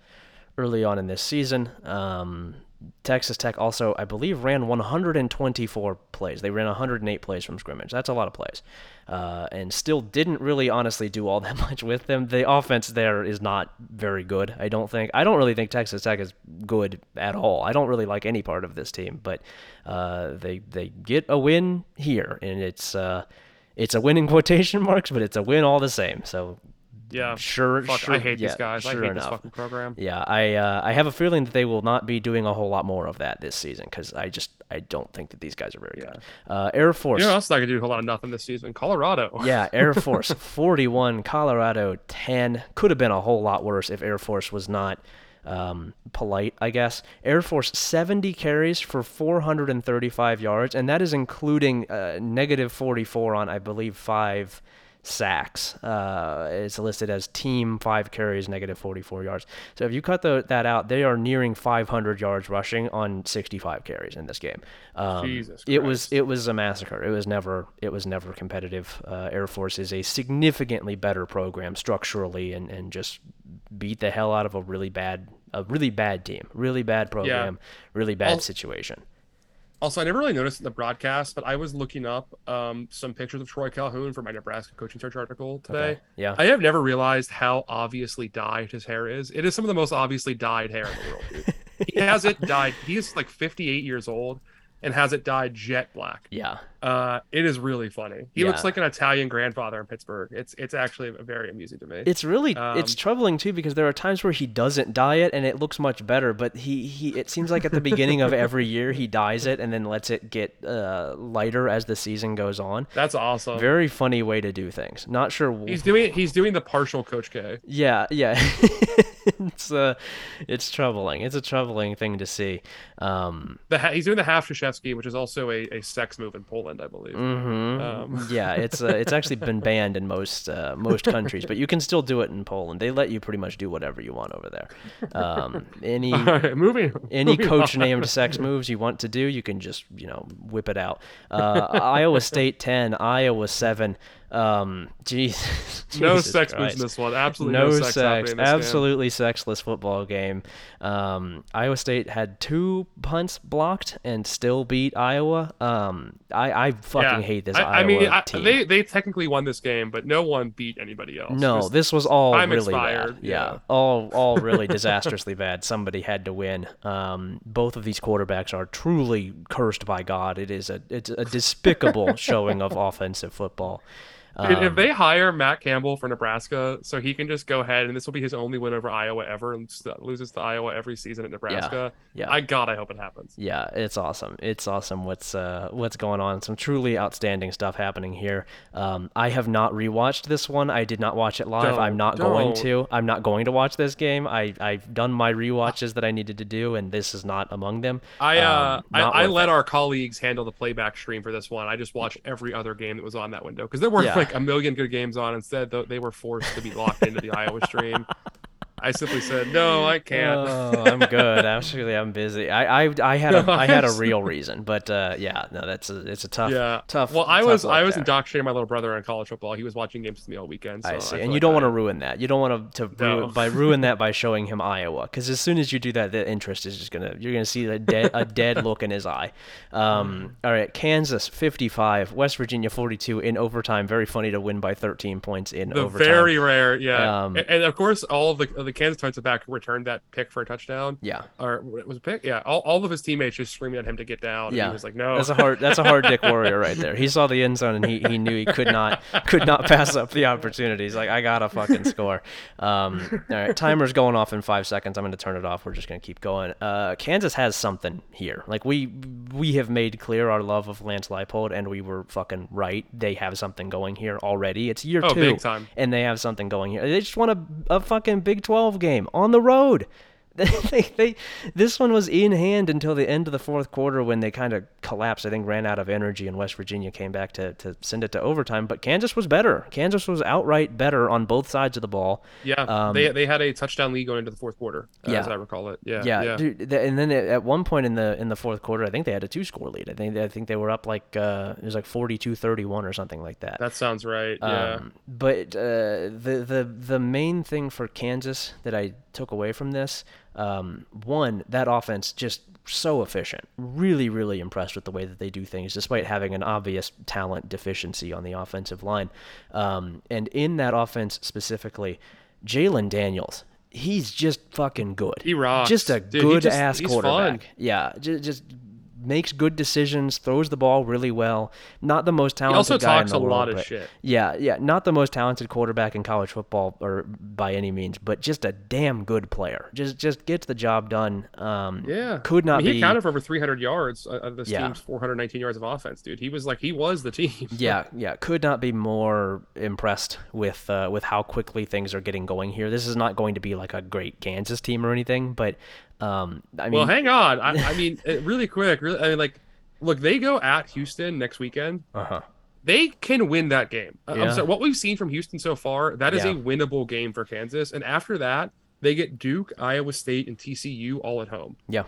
early on in this season. Um, Texas Tech also, I believe, ran 124 plays. They ran 108 plays from scrimmage. That's a lot of plays, uh, and still didn't really honestly do all that much with them. The offense there is not very good. I don't think. I don't really think Texas Tech is good at all. I don't really like any part of this team, but uh, they they get a win here, and it's. Uh, it's a win in quotation marks, but it's a win all the same. So Yeah. sure, Fuck, sure I hate yeah, these guys. I sure hate this enough. fucking program. Yeah, I uh, I have a feeling that they will not be doing a whole lot more of that this season because I just I don't think that these guys are very good. Uh, Air Force. You know, else not gonna do a whole lot of nothing this season. Colorado. yeah, Air Force 41, Colorado 10. Could have been a whole lot worse if Air Force was not um, polite, I guess. Air Force 70 carries for 435 yards, and that is including uh, negative 44 on, I believe, five sacks. Uh, it's listed as team five carries, negative 44 yards. So if you cut the, that out, they are nearing 500 yards rushing on 65 carries in this game. Um, Jesus it was it was a massacre. It was never it was never competitive. Uh, Air Force is a significantly better program structurally and, and just beat the hell out of a really bad a really bad team, really bad program, really bad situation. Also, I never really noticed in the broadcast, but I was looking up um, some pictures of Troy Calhoun for my Nebraska coaching search article today. Okay. Yeah. I have never realized how obviously dyed his hair is. It is some of the most obviously dyed hair in the world, dude. he has it dyed. He is like 58 years old and has it dyed jet black. yeah. Uh, it is really funny. He Yeah. looks like an Italian grandfather in Pittsburgh. It's it's actually very amusing to me. It's really it's Um, troubling too because there are times where he doesn't dye it and it looks much better, but he, he it seems like at the beginning of every year he dyes it and then lets it get uh, lighter as the season goes on. That's awesome. Very funny way to do things. Not sure he's doing he's doing the partial Coach K. Yeah, yeah. it's uh it's troubling. It's a troubling thing to see. Um The ha- he's doing the half Which is also a, a sex move in Poland, I believe. mhm. Um. yeah, it's uh, it's actually been banned in most uh, most countries, but you can still do it in Poland. They let you pretty much do whatever you want over there. Um any right, moving. any moving coach on. named sex moves you want to do, you can just you know whip it out. Uh, Iowa State ten, Iowa seven. Um, geez, No Jesus sex Christ. in this one. Absolutely no, no sex. sex, this game. absolutely sexless football game. Um, Iowa State had two punts blocked and still beat Iowa. Um, I, I fucking Yeah. hate this I, Iowa I mean, I, they they technically won this game, but no one beat anybody else. no, Just- this was all time really expired, bad. Yeah. yeah. all all really disastrously bad. Somebody had to win. Um, both of these quarterbacks are truly cursed by God. It is a it's a despicable showing of offensive football. Dude, if Um, they hire Matt Campbell for Nebraska, so he can just go ahead and this will be his only win over Iowa ever, and loses to Iowa every season at Nebraska. yeah. yeah. I God, I hope it happens. Yeah, it's awesome. It's awesome what's uh, what's going on. Some truly outstanding stuff happening here. Um, I have not rewatched this one. I did not watch it live. I'm Don't, going to. I'm not going to watch this game. I I've done my rewatches that I needed to do, and this is not among them. I uh Um, I, I let it. our colleagues handle the playback stream for this one. I just watched every other game that was on that window because there were Yeah. Like a million good games on. Instead, they were forced to be locked into the Iowa stream. I simply said, "No, I can't." Oh, I'm good. Actually, I'm busy. I, I, I had a, I had a real reason, but uh, yeah, no, that's a, it's a tough, yeah, tough. Well, I tough was I was there. indoctrinating my little brother in college football. He was watching games with me all weekend. So I see, feel and you like don't I- want to ruin that. You don't want to, to No. ruin, by ruin that by showing him Iowa, because as soon as you do that, the interest is just gonna you're gonna see a dead a dead look in his eye. Um, all right, Kansas 55, West Virginia 42 in overtime. Very funny to win by 13 points in The overtime. very rare, yeah, Um, and, and of course, all of the the Kansas defensive back returned that pick for a touchdown. yeah. Or it was a pick, yeah. All, all of his teammates just screaming at him to get down. and Yeah. he was like, "No." That's a hard. That's a hard dick warrior right there. He saw the end zone and he, he knew he could not could not pass up the opportunity. He's like, I gotta fucking score. Um, all right, timer's going off in five seconds. I'm gonna turn it off. We're just gonna keep going. Uh, Kansas has something here. Like we we have made clear our love of Lance Leipold, and we were fucking right. They have something going here already. It's year Oh, two, big time. and they have something going here. They just want a, a fucking Big 12 game on the road. they, they, this one was in hand until the end of the fourth quarter when they kind of collapsed. I think ran out of energy, and West Virginia came back to, to send it to overtime. But Kansas was better. Kansas was outright better on both sides of the ball. Yeah, Um, they they had a touchdown lead going into the fourth quarter, uh, Yeah. as I recall it. Yeah, Yeah, yeah. dude. And then at one point in the in the fourth quarter, I think they had a two score lead. I think I think they were up like uh, it was like 42-31 or something like that. That sounds right. Yeah, Um, but uh, the the the main thing for Kansas that I took away from this, um, one, that offense just so efficient. Really, really impressed with the way that they do things, despite having an obvious talent deficiency on the offensive line. Um, and in that offense specifically, Jalon Daniels. He's just fucking good. He rocks. Just a Dude, good just- ass he's quarterback. fun. Yeah, just, just makes good decisions, throws the ball really well. Not the most he talented also guy in the a lot world, of but- shit. yeah, yeah, not the most talented quarterback in college football or by any means, but just a damn good player. Just just gets the job done. Um, Yeah, could I not mean, he be. accounted for over 300 yards uh, of this Yeah. team's 419 yards of offense, dude. He was like he was the team. yeah, yeah, could not be more impressed with uh, with how quickly things are getting going here. This is not going to be like a great Kansas team or anything, but um, I mean, well, hang on. I, I mean, uh, really quick. Really, I mean, like, look, they go at Houston next weekend. uh huh. They can win that game. I- Yeah. I'm sorry. What we've seen from Houston so far, that is Yeah. a winnable game for Kansas. And after that, they get Duke, Iowa State, and TCU all at home. Yeah.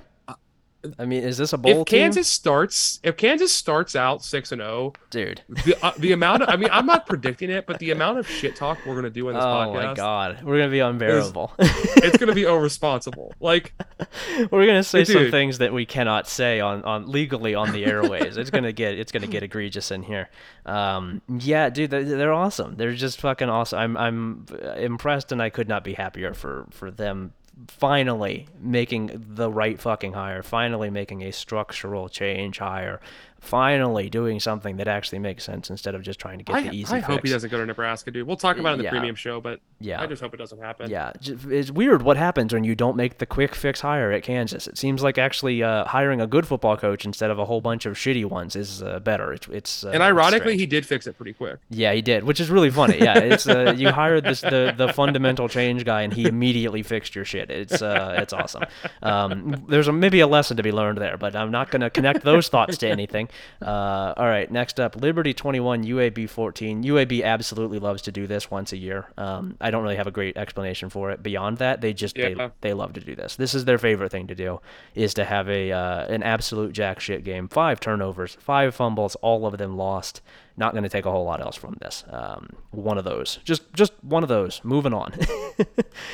I mean, is this a bowl If team? Kansas starts, if Kansas starts out six and zero, dude? the uh, the amount of, I mean, I'm not predicting it, but the amount of shit talk we're gonna do in this Oh podcast, oh my god, we're gonna be unbearable. it's gonna be irresponsible. Like, We're gonna say some things that we cannot say on, on legally on the airways. it's gonna get it's gonna get egregious in here. Um, yeah, dude, they're, they're awesome. They're just fucking awesome. I'm I'm impressed, and I could not be happier for for them finally making the right fucking hire. Finally making a structural change hire. Finally doing something that actually makes sense instead of just trying to get I, the easy I hope he doesn't go to Nebraska, dude. We'll talk about it in the Yeah. premium show, but Yeah. I just hope it doesn't happen. Yeah, it's weird what happens when you don't make the quick fix hire at Kansas. It seems like actually uh, hiring a good football coach instead of a whole bunch of shitty ones is uh, better. It's, it's uh, And ironically, he did fix it pretty quick. yeah, he did, which is really funny. Yeah, it's uh, you hired this the the fundamental change guy, and he immediately fixed your shit. It's uh, it's awesome. Um, there's a, maybe a lesson to be learned there, but I'm not gonna connect those thoughts to anything. Uh, all right, next up, Liberty 21, UAB 14. UAB absolutely loves to do this once a year. Um, I don't really have a great explanation for it. Beyond that, they just they, they love to do this. This is their favorite thing to do, is to have a uh, an absolute jack shit game. Five turnovers, five fumbles, all of them lost. Not going to take a whole lot else from this. Um, one of those, just just one of those. Moving on.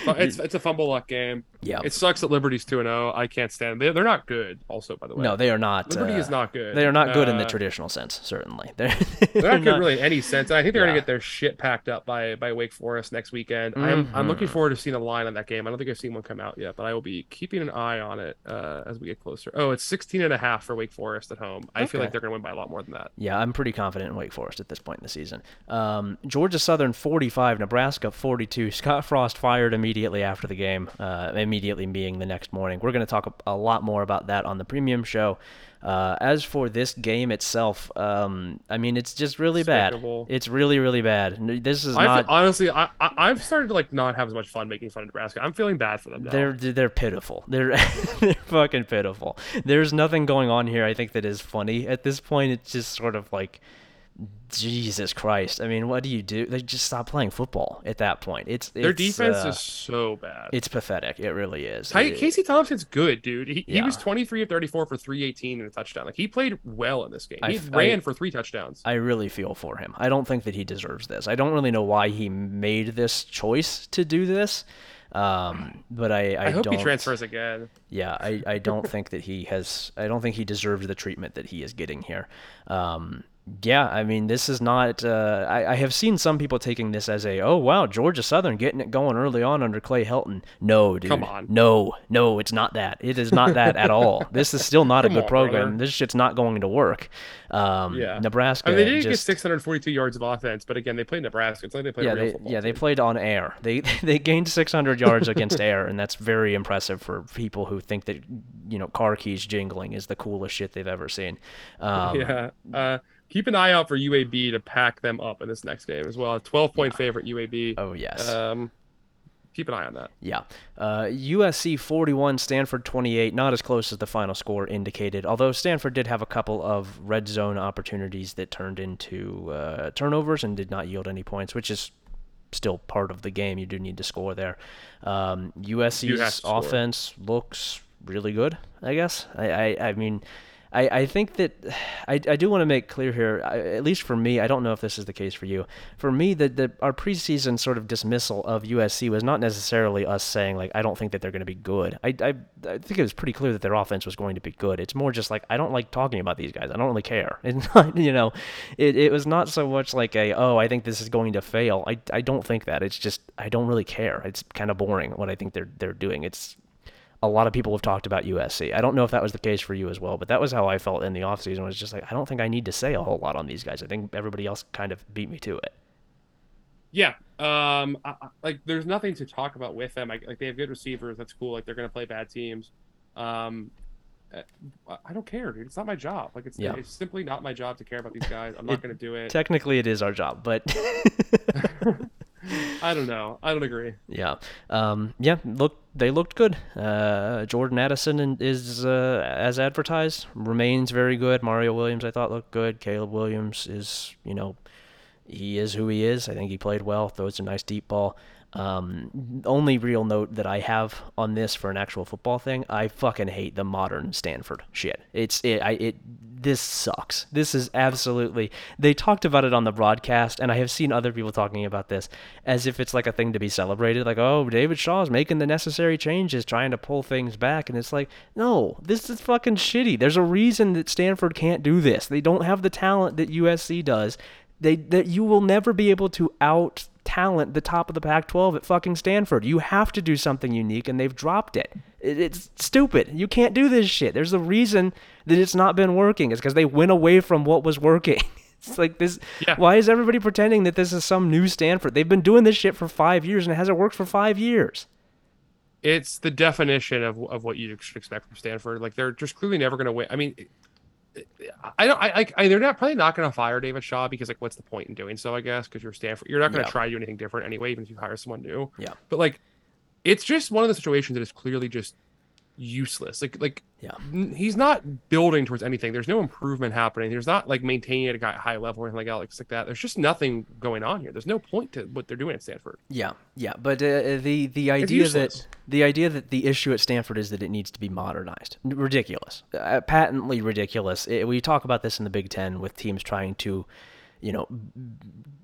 It's it's a fumble luck game. yeah. It sucks that Liberty's two and zero. I can't stand. They they're not good. Also, by the way, no, they are not. Liberty uh, is not good. They are not good in the Uh, traditional sense. Certainly, they're, They're not good really in any sense. And I think they're Yeah. gonna get their shit packed up by by Wake Forest next weekend. I'm I'm looking Mhm. forward to seeing a line on that game. I don't think I've seen one come out yet, but I will be keeping an eye on it uh, as we get closer. Oh, it's 16 and a half for Wake Forest at home. I feel like they're gonna win by a lot more than that. Yeah, I'm pretty confident in Wake Wake Forest at this point in the season. Um, Georgia Southern 45, Nebraska 42. Scott Frost fired immediately after the game, uh, immediately being the next morning. We're going to talk a, lot more about that on the premium show. Uh, as for this game itself, um, I mean, it's just really bad. It's really, really bad. This is I've, not. honestly, I, I I've started to like not have as much fun making fun of Nebraska. I'm feeling bad for them now. They're they're pitiful. They're they're fucking pitiful. There's nothing going on here. I think that is funny at this point. It's just sort of like, Jesus Christ. I mean, what do you do? They just stop playing football at that point. It's, Their defense uh, is so bad. it's pathetic. It really is. Ty- It- Casey Thompson's good, dude. He, he was 23 of 34 for 318 and a touchdown. Like he played well in this game. He f- ran I- for three touchdowns. I really feel for him. I don't think that he deserves this. I don't really know why he made this choice to do this. Um, but I, I, I, hope he transfers again. Yeah, I, I don't think that he has. I don't think he deserves the treatment that he is getting here. Um, yeah, I mean, this is not. Uh, I, I have seen some people taking this as a, oh wow, Georgia Southern getting it going early on under Clay Helton. No, dude. Come on. No, no, it's not that. It is not that at all. This is still not a good on, program. brother. This shit's not going to work. Um, Yeah. Nebraska. I mean, they did just, get 642 yards of offense, but again, they played Nebraska. It's like they played yeah, they football yeah they played on air. They they gained 600 yards against air, and that's very impressive for people who think that you know car keys jingling is the coolest shit they've ever seen. Um, yeah. Uh, keep an eye out for UAB to pack them up in this next game as well. A 12 point favorite UAB. Oh yes. Um, keep an eye on that. Yeah. Uh, USC 41, Stanford 28. Not as close as the final score indicated, although Stanford did have a couple of red zone opportunities that turned into uh, turnovers and did not yield any points, which is still part of the game. You do need to score there. Um, USC's offense looks really good, I guess. I, I, I mean. I, I think that I, I do want to make clear here, I, at least for me, I don't know if this is the case for you. For me, that the, our preseason sort of dismissal of USC was not necessarily us saying like I don't think that they're going to be good. I, I I think it was pretty clear that their offense was going to be good. It's more just like I don't like talking about these guys. I don't really care. It's not you know, it, it was not so much like a oh I think this is going to fail. I, I don't think that. It's just I don't really care. It's kind of boring what I think they're they're doing. It's a lot of people have talked about USC. I don't know if that was the case for you as well, but that was how I felt in the offseason. Was just like, I don't think I need to say a whole lot on these guys. I think everybody else kind of beat me to it. Yeah. Um, I, I- like there's nothing to talk about with them. Like, like they have good receivers. That's cool. Like they're gonna play bad teams. Um, uh, I don't care, dude. It's not my job. Like it's Yeah. it's simply not my job to care about these guys. I'm not It- gonna do it. Technically, it is our job, but I don't know. I don't agree. yeah, um, yeah. Look, they looked good. Uh, Jordan Addison is uh, as advertised, remains very good. Mario Williams, I thought looked good. Caleb Williams is, you know, he is who he is. I think he played well. Throws a nice deep ball. Um, only real note that I have on this for an actual football thing, I fucking hate the modern Stanford shit. It's it. I it. This sucks. This is absolutely. They talked about it on the broadcast, and I have seen other people talking about this as if it's like a thing to be celebrated. Like, oh, David Shaw's making the necessary changes, trying to pull things back, and it's like, no, this is fucking shitty. There's a reason that Stanford can't do this. They don't have the talent that USC does they that you will never be able to out talent the top of the Pac-12 at fucking Stanford. You have to do something unique, and they've dropped it. It- It's stupid. You can't do this shit. There's a reason that it's not been working. It's because they went away from what was working. It's like this. Yeah. Why is everybody pretending that this is some new Stanford? They've been doing this shit for five years, and it hasn't worked for five years. It's the definition of of what you should expect from Stanford. Like they're just clearly never gonna win. I mean. I don't. I. They're not probably not going to fire David Shaw because like, what's the point in doing so? I guess because you're Stanford. You're not going to Yeah. try to do anything different anyway, even if you hire someone new. Yeah. But like, it's just one of the situations that is clearly just useless. Like like Yeah. he's not building towards anything. There's no improvement happening. There's not like maintaining at a guy- high level or anything like that. Like, like that. There's just nothing going on here. There's no point to what they're doing at Stanford. Yeah, yeah, but uh, the the idea that the idea that the issue at Stanford is that it needs to be modernized, ridiculous, uh, patently ridiculous. It, we talk about this in the Big Ten with teams trying to, you know,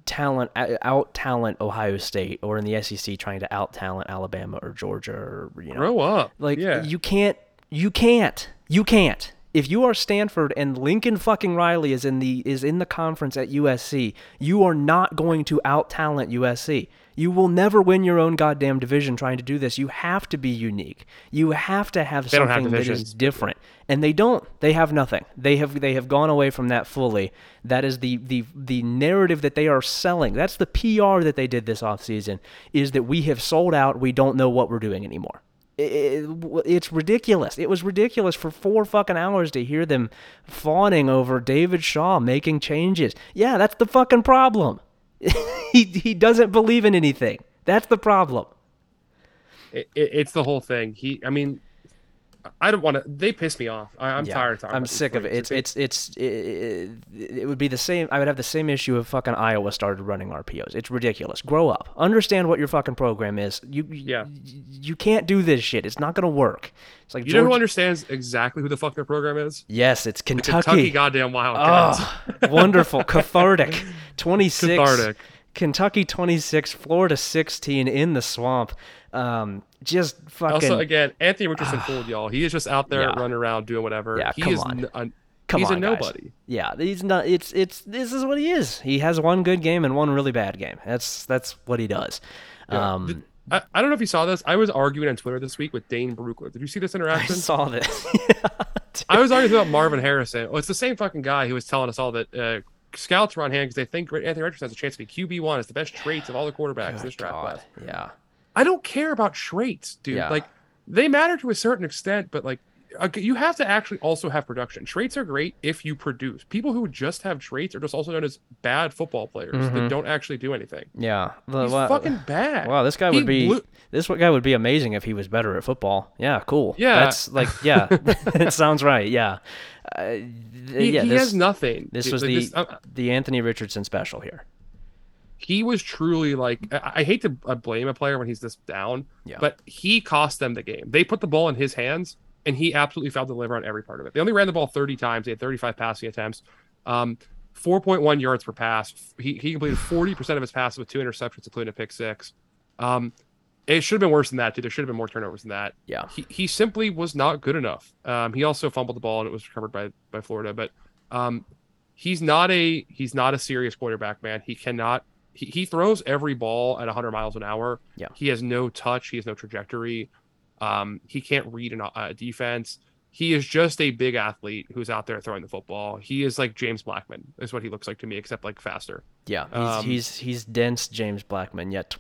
talent out talent Ohio State, or in the SEC trying to out talent Alabama or Georgia, or you know, Grow up. like yeah. you can't, you can't, you can't. If you are Stanford and Lincoln fucking Riley is in the is in the conference at USC, you are not going to out talent USC. You will never win your own goddamn division trying to do this. You have to be unique. You have to have They don't have something that is different. And they don't. They have nothing. They have they have gone away from that fully. That is the the the narrative that they are selling. That's the PR that they did this offseason is that we have sold out. We don't know what we're doing anymore. It- it's ridiculous. It was ridiculous for four fucking hours to hear them fawning over David Shaw making changes. Yeah, that's the fucking problem. he he doesn't believe in anything. That's the problem. It, it, it's the whole thing. He, I mean, I don't want to. They piss me off. I, I'm Yeah, tired. of talking I'm sick of it. It's it's it's it, it would be the same. I would have the same issue if fucking Iowa started running RPOs. It's ridiculous. Grow up. Understand what your fucking program is. You Yeah. You, you can't do this shit. It's not gonna work. It's like You know who understands exactly who the fuck their program is? Yes, it's The Kentucky. Kentucky goddamn Wildcats. Oh, wonderful. Cathartic. 26. Cathartic. Kentucky 26, Florida 16 in the swamp. Um, just fucking. Also, again, Anthony Richardson fooled y'all. He is just out there Yeah. running around doing whatever. Yeah, he come is on. n- Come he's on, a guys. nobody. Yeah, he's not. It's it's this is what he is. He has one good game and one really bad game. That's that's what he does. Yeah. Um, Did- I, I don't know if you saw this. I was arguing on Twitter this week with Dane Brugler. Did you see this interaction? I saw this. I was arguing about Marvin Harrison. Oh, it's the same fucking guy who was telling us all that uh, scouts are on hand because they think Anthony Richardson has a chance to be QB one. It's the best traits of all the quarterbacks this draft class. Yeah. I don't care about traits, dude. Yeah. Like they matter to a certain extent, but like you have to actually also have production. Traits are great if you produce. People who just have traits are just also known as bad football players Mhm. that don't actually do anything. Yeah. The- He's wow, fucking bad. wow, this guy He would be blew- this guy would be amazing if he was better at football. Yeah, cool. Yeah. That's like yeah. it sounds right. Yeah. Uh, th- he, yeah, he this, has nothing. this was Like, the this- uh, the Anthony Richardson special here. he was truly like I, I hate to uh, blame a player when he's this down, Yeah. but he cost them the game. They put the ball in his hands, and he absolutely failed to deliver on every part of it. They only ran the ball 30 times. They had 35 passing attempts, um, 4.1 yards per pass. He he completed 40 percent of his passes with two interceptions, including a pick six. Um, it should have been worse than that, too. There should have been more turnovers than that. Yeah. He, he simply was not good enough. Um, he also fumbled the ball and it was recovered by by Florida, but um, he's not a he's not a serious quarterback, man. He cannot. He, he throws every ball at 100 miles an hour. Yeah. He has no touch. He has no trajectory. Um, he can't read an, a defense. He is just a big athlete who's out there throwing the football. He is like James Blackman, is what he looks like to me, except like faster. Yeah, he's Um, he's, he's dense James Blackman. Yet,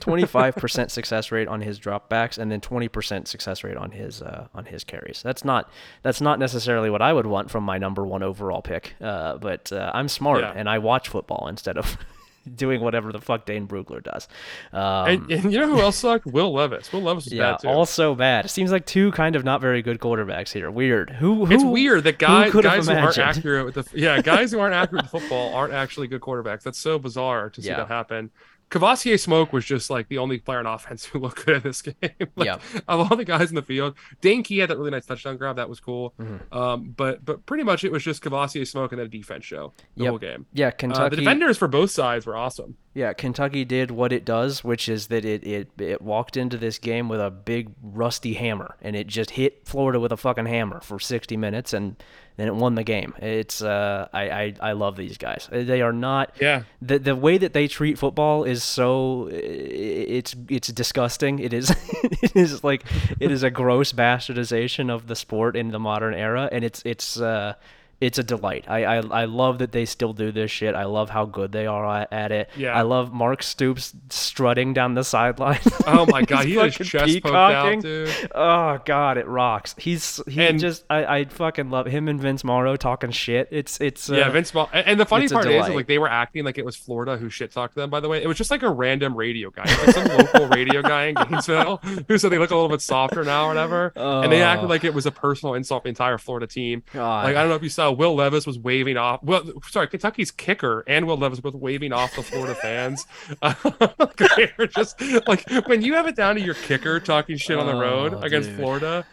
twenty five percent success rate on his dropbacks, and then twenty percent success rate on his uh, on his carries. That's not that's not necessarily what I would want from my number one overall pick. Uh, but uh, I'm smart Yeah. and I watch football instead of doing whatever the fuck Dane Brugler does. Um, and, and you know who else sucked? Will Levis. Will Levis was yeah, bad too. also bad. It seems like two kind of not very good quarterbacks here. Weird. Who? who it's weird that guys could have guys who aren't accurate with the yeah guys who aren't accurate with football aren't actually good quarterbacks. That's so bizarre to see Yeah. that happen. Kavosiey Smoke was just like the only player on offense who looked good in this game. like, Yeah. of all the guys in the field, Dane Key had that really nice touchdown grab. That was cool. Mhm. Um, but but pretty much it was just Kavosiey Smoke and then a defense show the Yep. whole game. Yeah, Uh, Kentucky. the defenders for both sides were awesome. Yeah, Kentucky did what it does, which is that it, it it walked into this game with a big rusty hammer, and it just hit Florida with a fucking hammer for 60 minutes, and then it won the game. It's uh, I, I I love these guys. They are not Yeah. the the way that they treat football is so it's it's disgusting. It is it is like it is a gross bastardization of the sport in the modern era, and it's it's uh it's a delight. I, I I love that they still do this shit. I love how good they are at- it. Yeah. I love Mark Stoops strutting down the sideline. Oh my god, he He's had his fucking chest poked out, dude. Oh god, it rocks. He's he And- just I, I fucking love him and Vince Marrow talking shit. It's it's uh, yeah, Vince. Mo- and the funny part is, like, they were acting like it was Florida who shit talked them. By the way, it was just like a random radio guy, like some local radio guy in Gainesville, who said they look a little bit softer now or whatever. and they acted Oh. like it was a personal insult the entire Florida team. God. Like I don't know if you saw, Will Levis was waving off. Well, sorry, Kentucky's kicker and Will Levis both waving off the Florida fans. they were just like when you have it down to your kicker talking shit on the road Oh, against dude. Florida.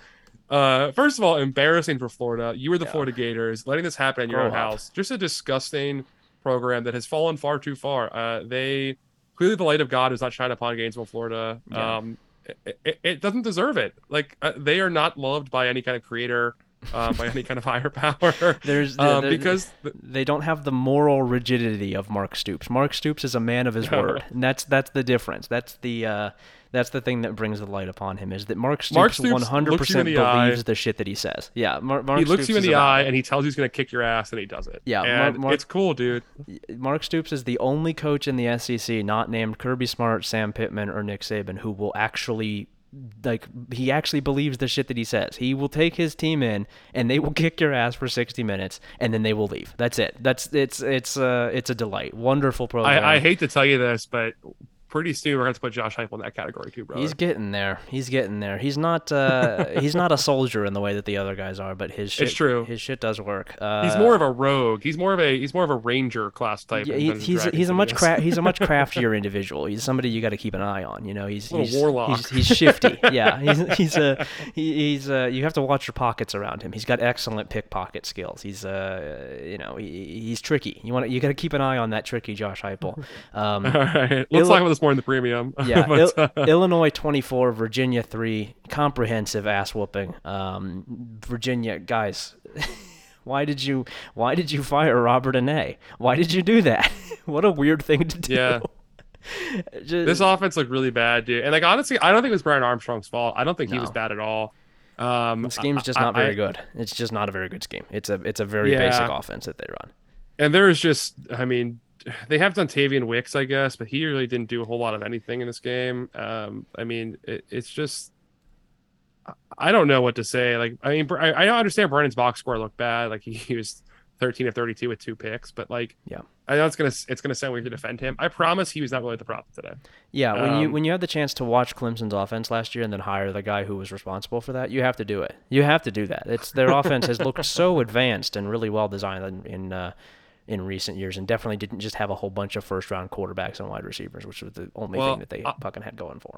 Uh, first of all, embarrassing for Florida. You were the Yeah. Florida Gators, letting this happen in your Grow own up. house. Just a disgusting program that has fallen far too far. Uh, they clearly the light of God is not shining upon Gainesville, Florida. Yeah. Um, it, it, it doesn't deserve it. Like uh, they are not loved by any kind of creator. Um, by any kind of higher power. There's um, there- because they don't have the moral rigidity of Mark Stoops. Mark Stoops is a man of his No. word, and that's that's the difference. That's the uh, that's the thing that brings the light upon him is that Mark Stoops, 100% looks you in believes the eye. the shit that he says. Yeah, Mar- Mark he looks Stoops you in the eye and he tells you he's going to kick your ass and he does it. Yeah, Mar- and Mark- it's cool, dude. Mark Stoops is the only coach in the SEC not named Kirby Smart, Sam Pittman, or Nick Saban who will actually like he actually believes the shit that he says. He will take his team in and they will kick your ass for 60 minutes and then they will leave. That's it. That's it's it's uh it's a delight. Wonderful program. I, I hate to tell you this, but pretty soon we're going to put Josh Heupel in that category too, bro. He's getting there. He's getting there. He's not uh he's not a soldier in the way that the other guys are, but his shit It's true. his shit does work. Uh, He's more of a rogue. He's more of a he's more of a ranger class type. yeah, he, he's he's a much cra- he's a much craftier individual. He's somebody you got to keep an eye on. You know, he's he's, warlock. he's he's shifty. yeah, he's he's a he, he's uh you have to watch your pockets around him. He's got excellent pickpocket skills. He's uh you know he, he's tricky. You want you got to keep an eye on that tricky Josh Heupel. Um, All right, let's talk about this more in the premium. yeah, But, Il- uh, Illinois 24, Virginia 3, comprehensive ass whooping. Um, Virginia guys, why did you why did you fire Robert Anae? Why did you do that? what a weird thing to do. Yeah. Just- this offense looked really bad, dude. And like honestly, I don't think it was Brennan Armstrong's fault. I don't think he was bad at all. Um, the scheme's just I- not very I- good. It's just not a very good scheme. It's a it's a very Yeah. basic offense that they run. And there's just, I mean, they have Dontayvion Wicks, I guess, but he really didn't do a whole lot of anything in this game. Um, I mean, it, it's just, I- don't know what to say. Like, I mean, I, I understand Brennan's box score looked bad. Like he, he was 13 of 32 with two picks, but like, Yeah. I know it's gonna it's gonna sound weird to defend him. I promise he was not really the problem today. Yeah, when you Um, when you had the chance to watch Clemson's offense last year and then hire the guy who was responsible for that, you have to do it. You have to do that. It's their offense has looked so advanced and really well designed in in, uh, in recent years, and definitely didn't just have a whole bunch of first round quarterbacks and wide receivers, which was the only Well, thing that they I- fucking had going for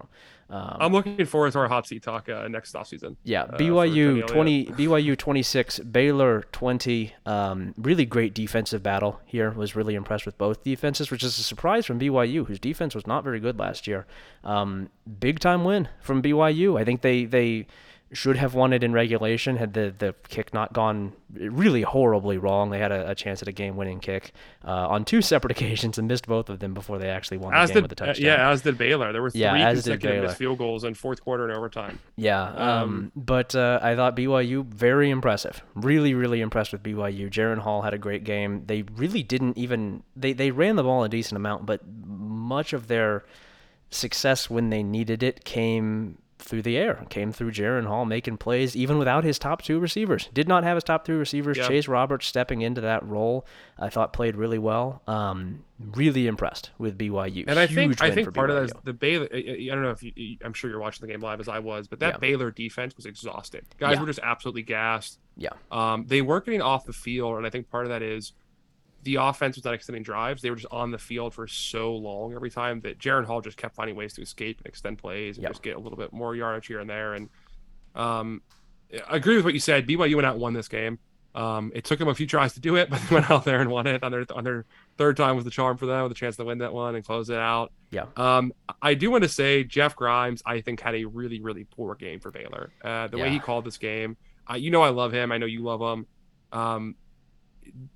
them. Um, I'm looking forward to our hot seat talk uh, next offseason. yeah, uh, BYU 20, BYU 26, Baylor 20. Um, really great defensive battle here. Was really impressed with both defenses, which is a surprise from BYU, whose defense was not very good last year. Um, big time win from BYU. I think they they should have won it in regulation had the, the kick not gone really horribly wrong. They had a, a chance at a game winning kick uh, on two separate occasions and missed both of them before they actually won the game did with a uh, touchdown. yeah, as did Baylor. There were three Yeah, consecutive missed field goals in fourth quarter and overtime. Yeah, um, Um, but uh, I thought BYU very impressive. Really, really impressed with BYU. Jaren Hall had a great game. They really didn't even they they ran the ball a decent amount, but much of their success when they needed it came through the air. Came through Jaren Hall making plays even without his top two receivers. Did not have his top three receivers. Yeah. Chase Roberts stepping into that role, I thought played really well. Um, really impressed with BYU. And I Huge think I think part of that BYU. is the Baylor. I I don't know if you, I'm sure you're watching the game live as I was, but that Yeah. Baylor defense was exhausted. Guys Yeah. were just absolutely gassed. Yeah. Um, they weren't getting off the field, and I think part of that is the offense was not extending drives. They were just on the field for so long every time that Jaren Hall just kept finding ways to escape and extend plays and Yep. just get a little bit more yardage here and there. And um, I agree with what you said. BYU went out and won this game. Um, it took them a few tries to do it, but they went out there and won it on their on their third time was the charm for them with a chance to win that one and close it out. Yeah. Um, I do want to say Jeff Grimes, I think, had a really, really poor game for Baylor. Uh, the way he called this game, uh, you know, I love him. I know you love him. Um,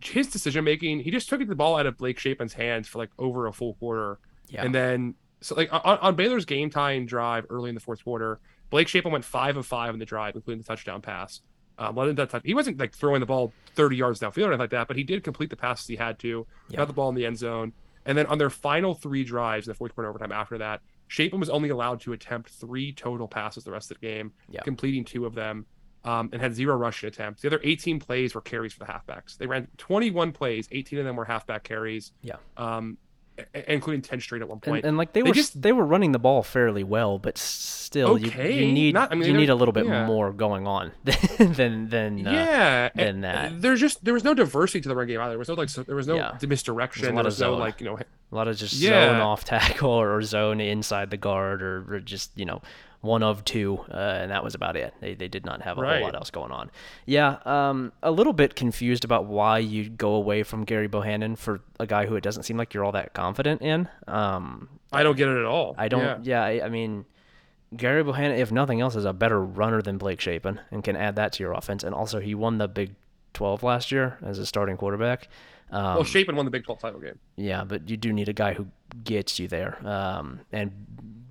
his decision making, he just took the ball out of Blake Shapen's hands for like over a full quarter. Yeah. And then, so like on, on Baylor's game time drive early in the fourth quarter, Blake Shapen went five of five in the drive, including the touchdown pass. Um, letting that touch, he wasn't like throwing the ball 30 yards downfield or anything like that, but he did complete the passes he had to, Yeah. got the ball in the end zone. And then on their final three drives in the fourth quarter overtime after that, Shapen was only allowed to attempt three total passes the rest of the game, Yeah. completing two of them, um, and had zero rushing attempts. The other 18 plays were carries for the halfbacks. They ran 21 plays, 18 of them were halfback carries, Yeah. um, including 10 straight at one And, point. and like they, They were just- they were running the ball fairly well, but still you, Okay. you need Not- I mean, you need a little bit yeah. more going on than than uh, yeah, than and that. There's just there was no diversity to the run game either. There was no like so, there was no Yeah. misdirection. There's a lot There of was no like you know a lot of just Yeah. zone off tackle or zone inside the guard or, or just you know one of two, uh, and that was about it. They, they did not have a Right. whole lot else going on. Yeah, um, a little bit confused about why you go away from Gerry Bohanon for a guy who it doesn't seem like you're all that confident in. Um, I don't get it at all. I don't. Yeah. Yeah, I, I mean, Gerry Bohanon, if nothing else, is a better runner than Blake Shapen and can add that to your offense. And also, he won the Big 12 last year as a starting quarterback. Um, well, Shapen won the Big 12 title game. Yeah, but you do need a guy who gets you there. Um, and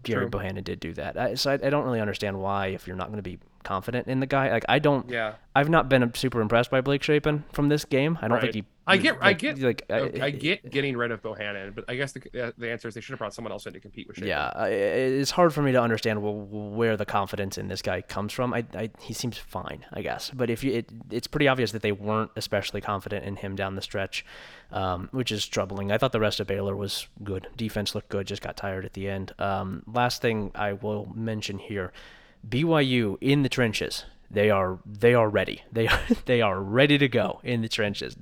Gary True. Bohanon did do that. I, so I, I, don't really understand why, if you're not going to be confident in the guy, like I don't. Yeah. I've not been super impressed by Blake Shapen from this game. I don't right. think he I get, like, I get, like, I, I, get getting rid of Bohanon, but I guess the the answer is they should have brought someone else in to compete with. Shapen. Yeah, it's hard for me to understand where the confidence in this guy comes from. I, I he seems fine, I guess, but if you, it, it's pretty obvious that they weren't especially confident in him down the stretch, um, which is troubling. I thought the rest of Baylor was good. Defense looked good, just got tired at the end. Um, last thing I will mention here, BYU in the trenches they are they are ready. They are they are ready to go in the trenches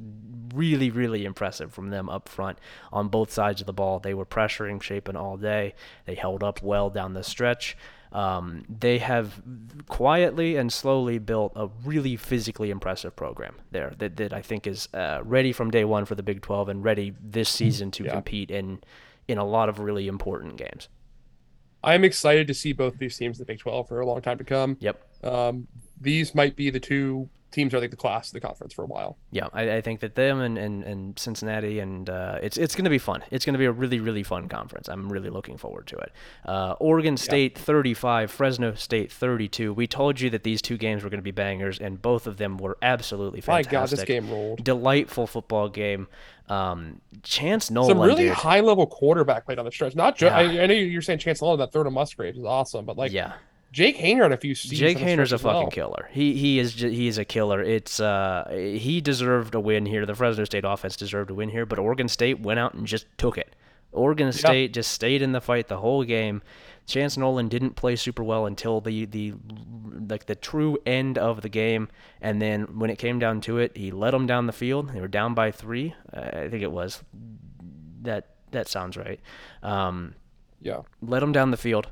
really, really impressive from them up front on both sides of the ball. They were pressuring Shapen all day. They held up well down the stretch. Um, they have quietly and slowly built a really physically impressive program there that, that I think is uh, ready from day one for the Big 12 and ready this mm-hmm. season to yeah. compete in in a lot of really important games. I'm excited to see both these teams in the Big 12 for a long time to come. Yep. Um, these might be the two teams are like the class of the conference for a while. Yeah, I, I think that them and, and, and Cincinnati and uh, it's it's going to be fun. It's going to be a really really fun conference. I'm really looking forward to it. Uh, Oregon State yeah. 35, Fresno State 32. We told you that these two games were going to be bangers, and both of them were absolutely fantastic. My God, this game rolled. Delightful football game. Um, Chance Nolan, some really dude. high level quarterback played on the stretch. Not just yeah. I, I, know you're saying Chance Nolan that throw to Musgrave is awesome, but like yeah Jake Haener had a few seasons. Jake Haener's a well. fucking killer. He he is he is a killer. It's uh he deserved a win here. The Fresno State offense deserved a win here, but Oregon State went out and just took it. Oregon State just stayed in the fight the whole game. Chance Nolan didn't play super well until the the like the true end of the game, and then when it came down to it, he led them down the field. They were down by three, I think it was. That that sounds right. Um, yeah, led them down the field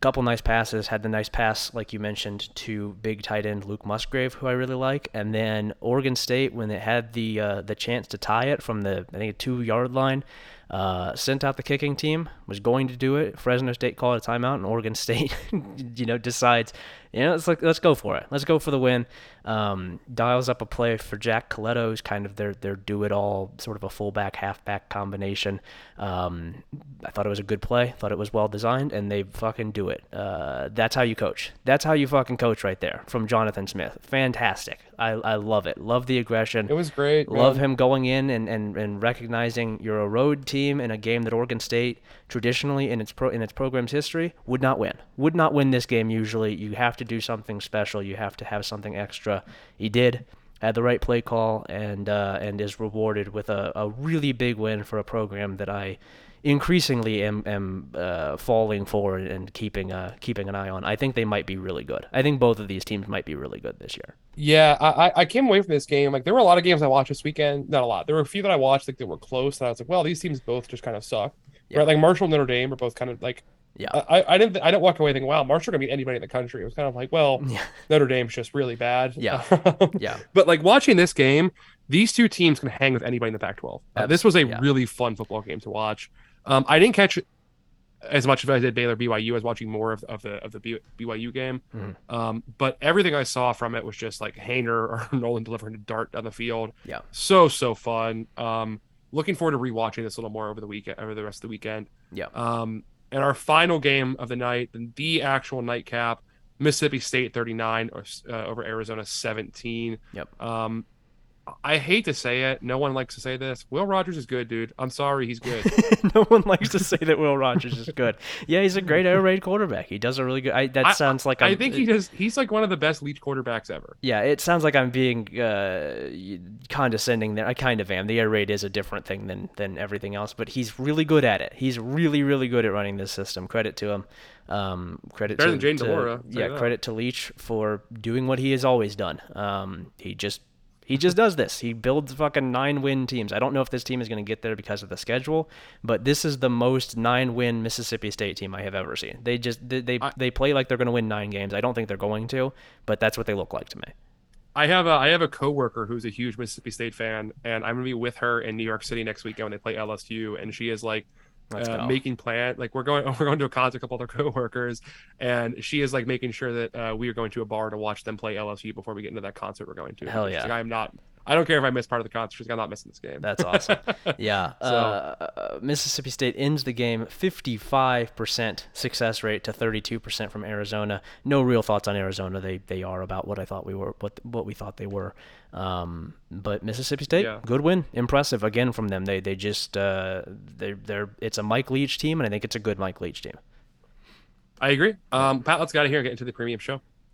couple nice passes. Had the nice pass, like you mentioned, to big tight end Luke Musgrave, who I really like. And then Oregon State, when it had the uh, the chance to tie it from the I think two yard line, uh, sent out the kicking team. Was going to do it. Fresno State called a timeout, and Oregon State, you know, decides, you know, let's like, let's go for it. Let's go for the win. Um, dials up a play for Jack Colletto, who's kind of their their do it all, sort of a fullback halfback combination. Um, I thought it was a good play. Thought it was well designed, and they fucking do it. Uh, that's how you coach. That's how you fucking coach right there from Jonathan Smith. Fantastic. I, I love it. Love the aggression. It was great. Love man. him going in and, and, and recognizing you're a road team in a game that Oregon State traditionally in its pro, in its program's history would not win. Would not win this game usually. You have to do something special. You have to have something extra he did, had the right play call, and uh, and is rewarded with a, a really big win for a program that I increasingly am, am uh, falling for and keeping uh, keeping an eye on. I think they might be really good. I think both of these teams might be really good this year. Yeah, I, I came away from this game like there were a lot of games I watched this weekend. Not a lot. There were a few that I watched like that were close, and I was like, well, these teams both just kind of suck. Yeah. Right, like Marshall Notre Dame are both kind of like yeah. I, I didn't I didn't walk away thinking, wow, Marshall gonna beat anybody in the country. It was kind of like, well, yeah. Notre Dame's just really bad. Yeah. yeah. But like watching this game, these two teams can hang with anybody in the Pac-12. Uh, this was a yeah. really fun football game to watch. Um, I didn't catch as much as I did Baylor BYU. I was watching more of, of the of the BYU game. Mm-hmm. Um, but everything I saw from it was just like Haener or Nolan delivering a dart down the field. Yeah. So so fun. Um, looking forward to rewatching this a little more over the weekend over the rest of the weekend. Yeah. Um, and our final game of the night, the actual nightcap, Mississippi State 39 or, uh, over Arizona 17. Yep. Um, I hate to say it. No one likes to say this. Will Rogers is good, dude. I'm sorry, he's good. no one likes to say that Will Rogers is good. Yeah, he's a great air raid quarterback. He does a really good. I, that I, sounds like I'm, i think he does. He's like one of the best lead quarterbacks ever. Yeah, it sounds like I'm being uh, condescending there. I kind of am. The air raid is a different thing than than everything else, but he's really good at it. He's really really good at running this system. Credit to him. Um, credit Better to, than Jane to Delora, yeah, credit to Leach for doing what he has always done. Um, he just he just does this. He builds fucking nine win teams. I don't know if this team is going to get there because of the schedule, but this is the most nine win Mississippi State team I have ever seen. They just they they, I, they play like they're going to win nine games. I don't think they're going to, but that's what they look like to me. I have a I have a coworker who's a huge Mississippi State fan, and I'm gonna be with her in New York City next weekend when they play LSU, and she is like uh, making plan like we're going we're going to a concert, a couple other coworkers, and she is like making sure that uh, we are going to a bar to watch them play LSU before we get into that concert we're going to. Hell yeah. like, I am not. I don't care if I miss part of the concert. I'm not missing this game. That's awesome. Yeah. uh, Mississippi State ends the game 55% success rate to 32% from Arizona. No real thoughts on Arizona. They they are about what I thought we were what what we thought they were. Um, but Mississippi State, Yeah. good win, impressive again from them. They they just uh, they they're it's a Mike Leach team, and I think it's a good Mike Leach team. I agree. Um, Pat, let's get out of here and get into the premium show.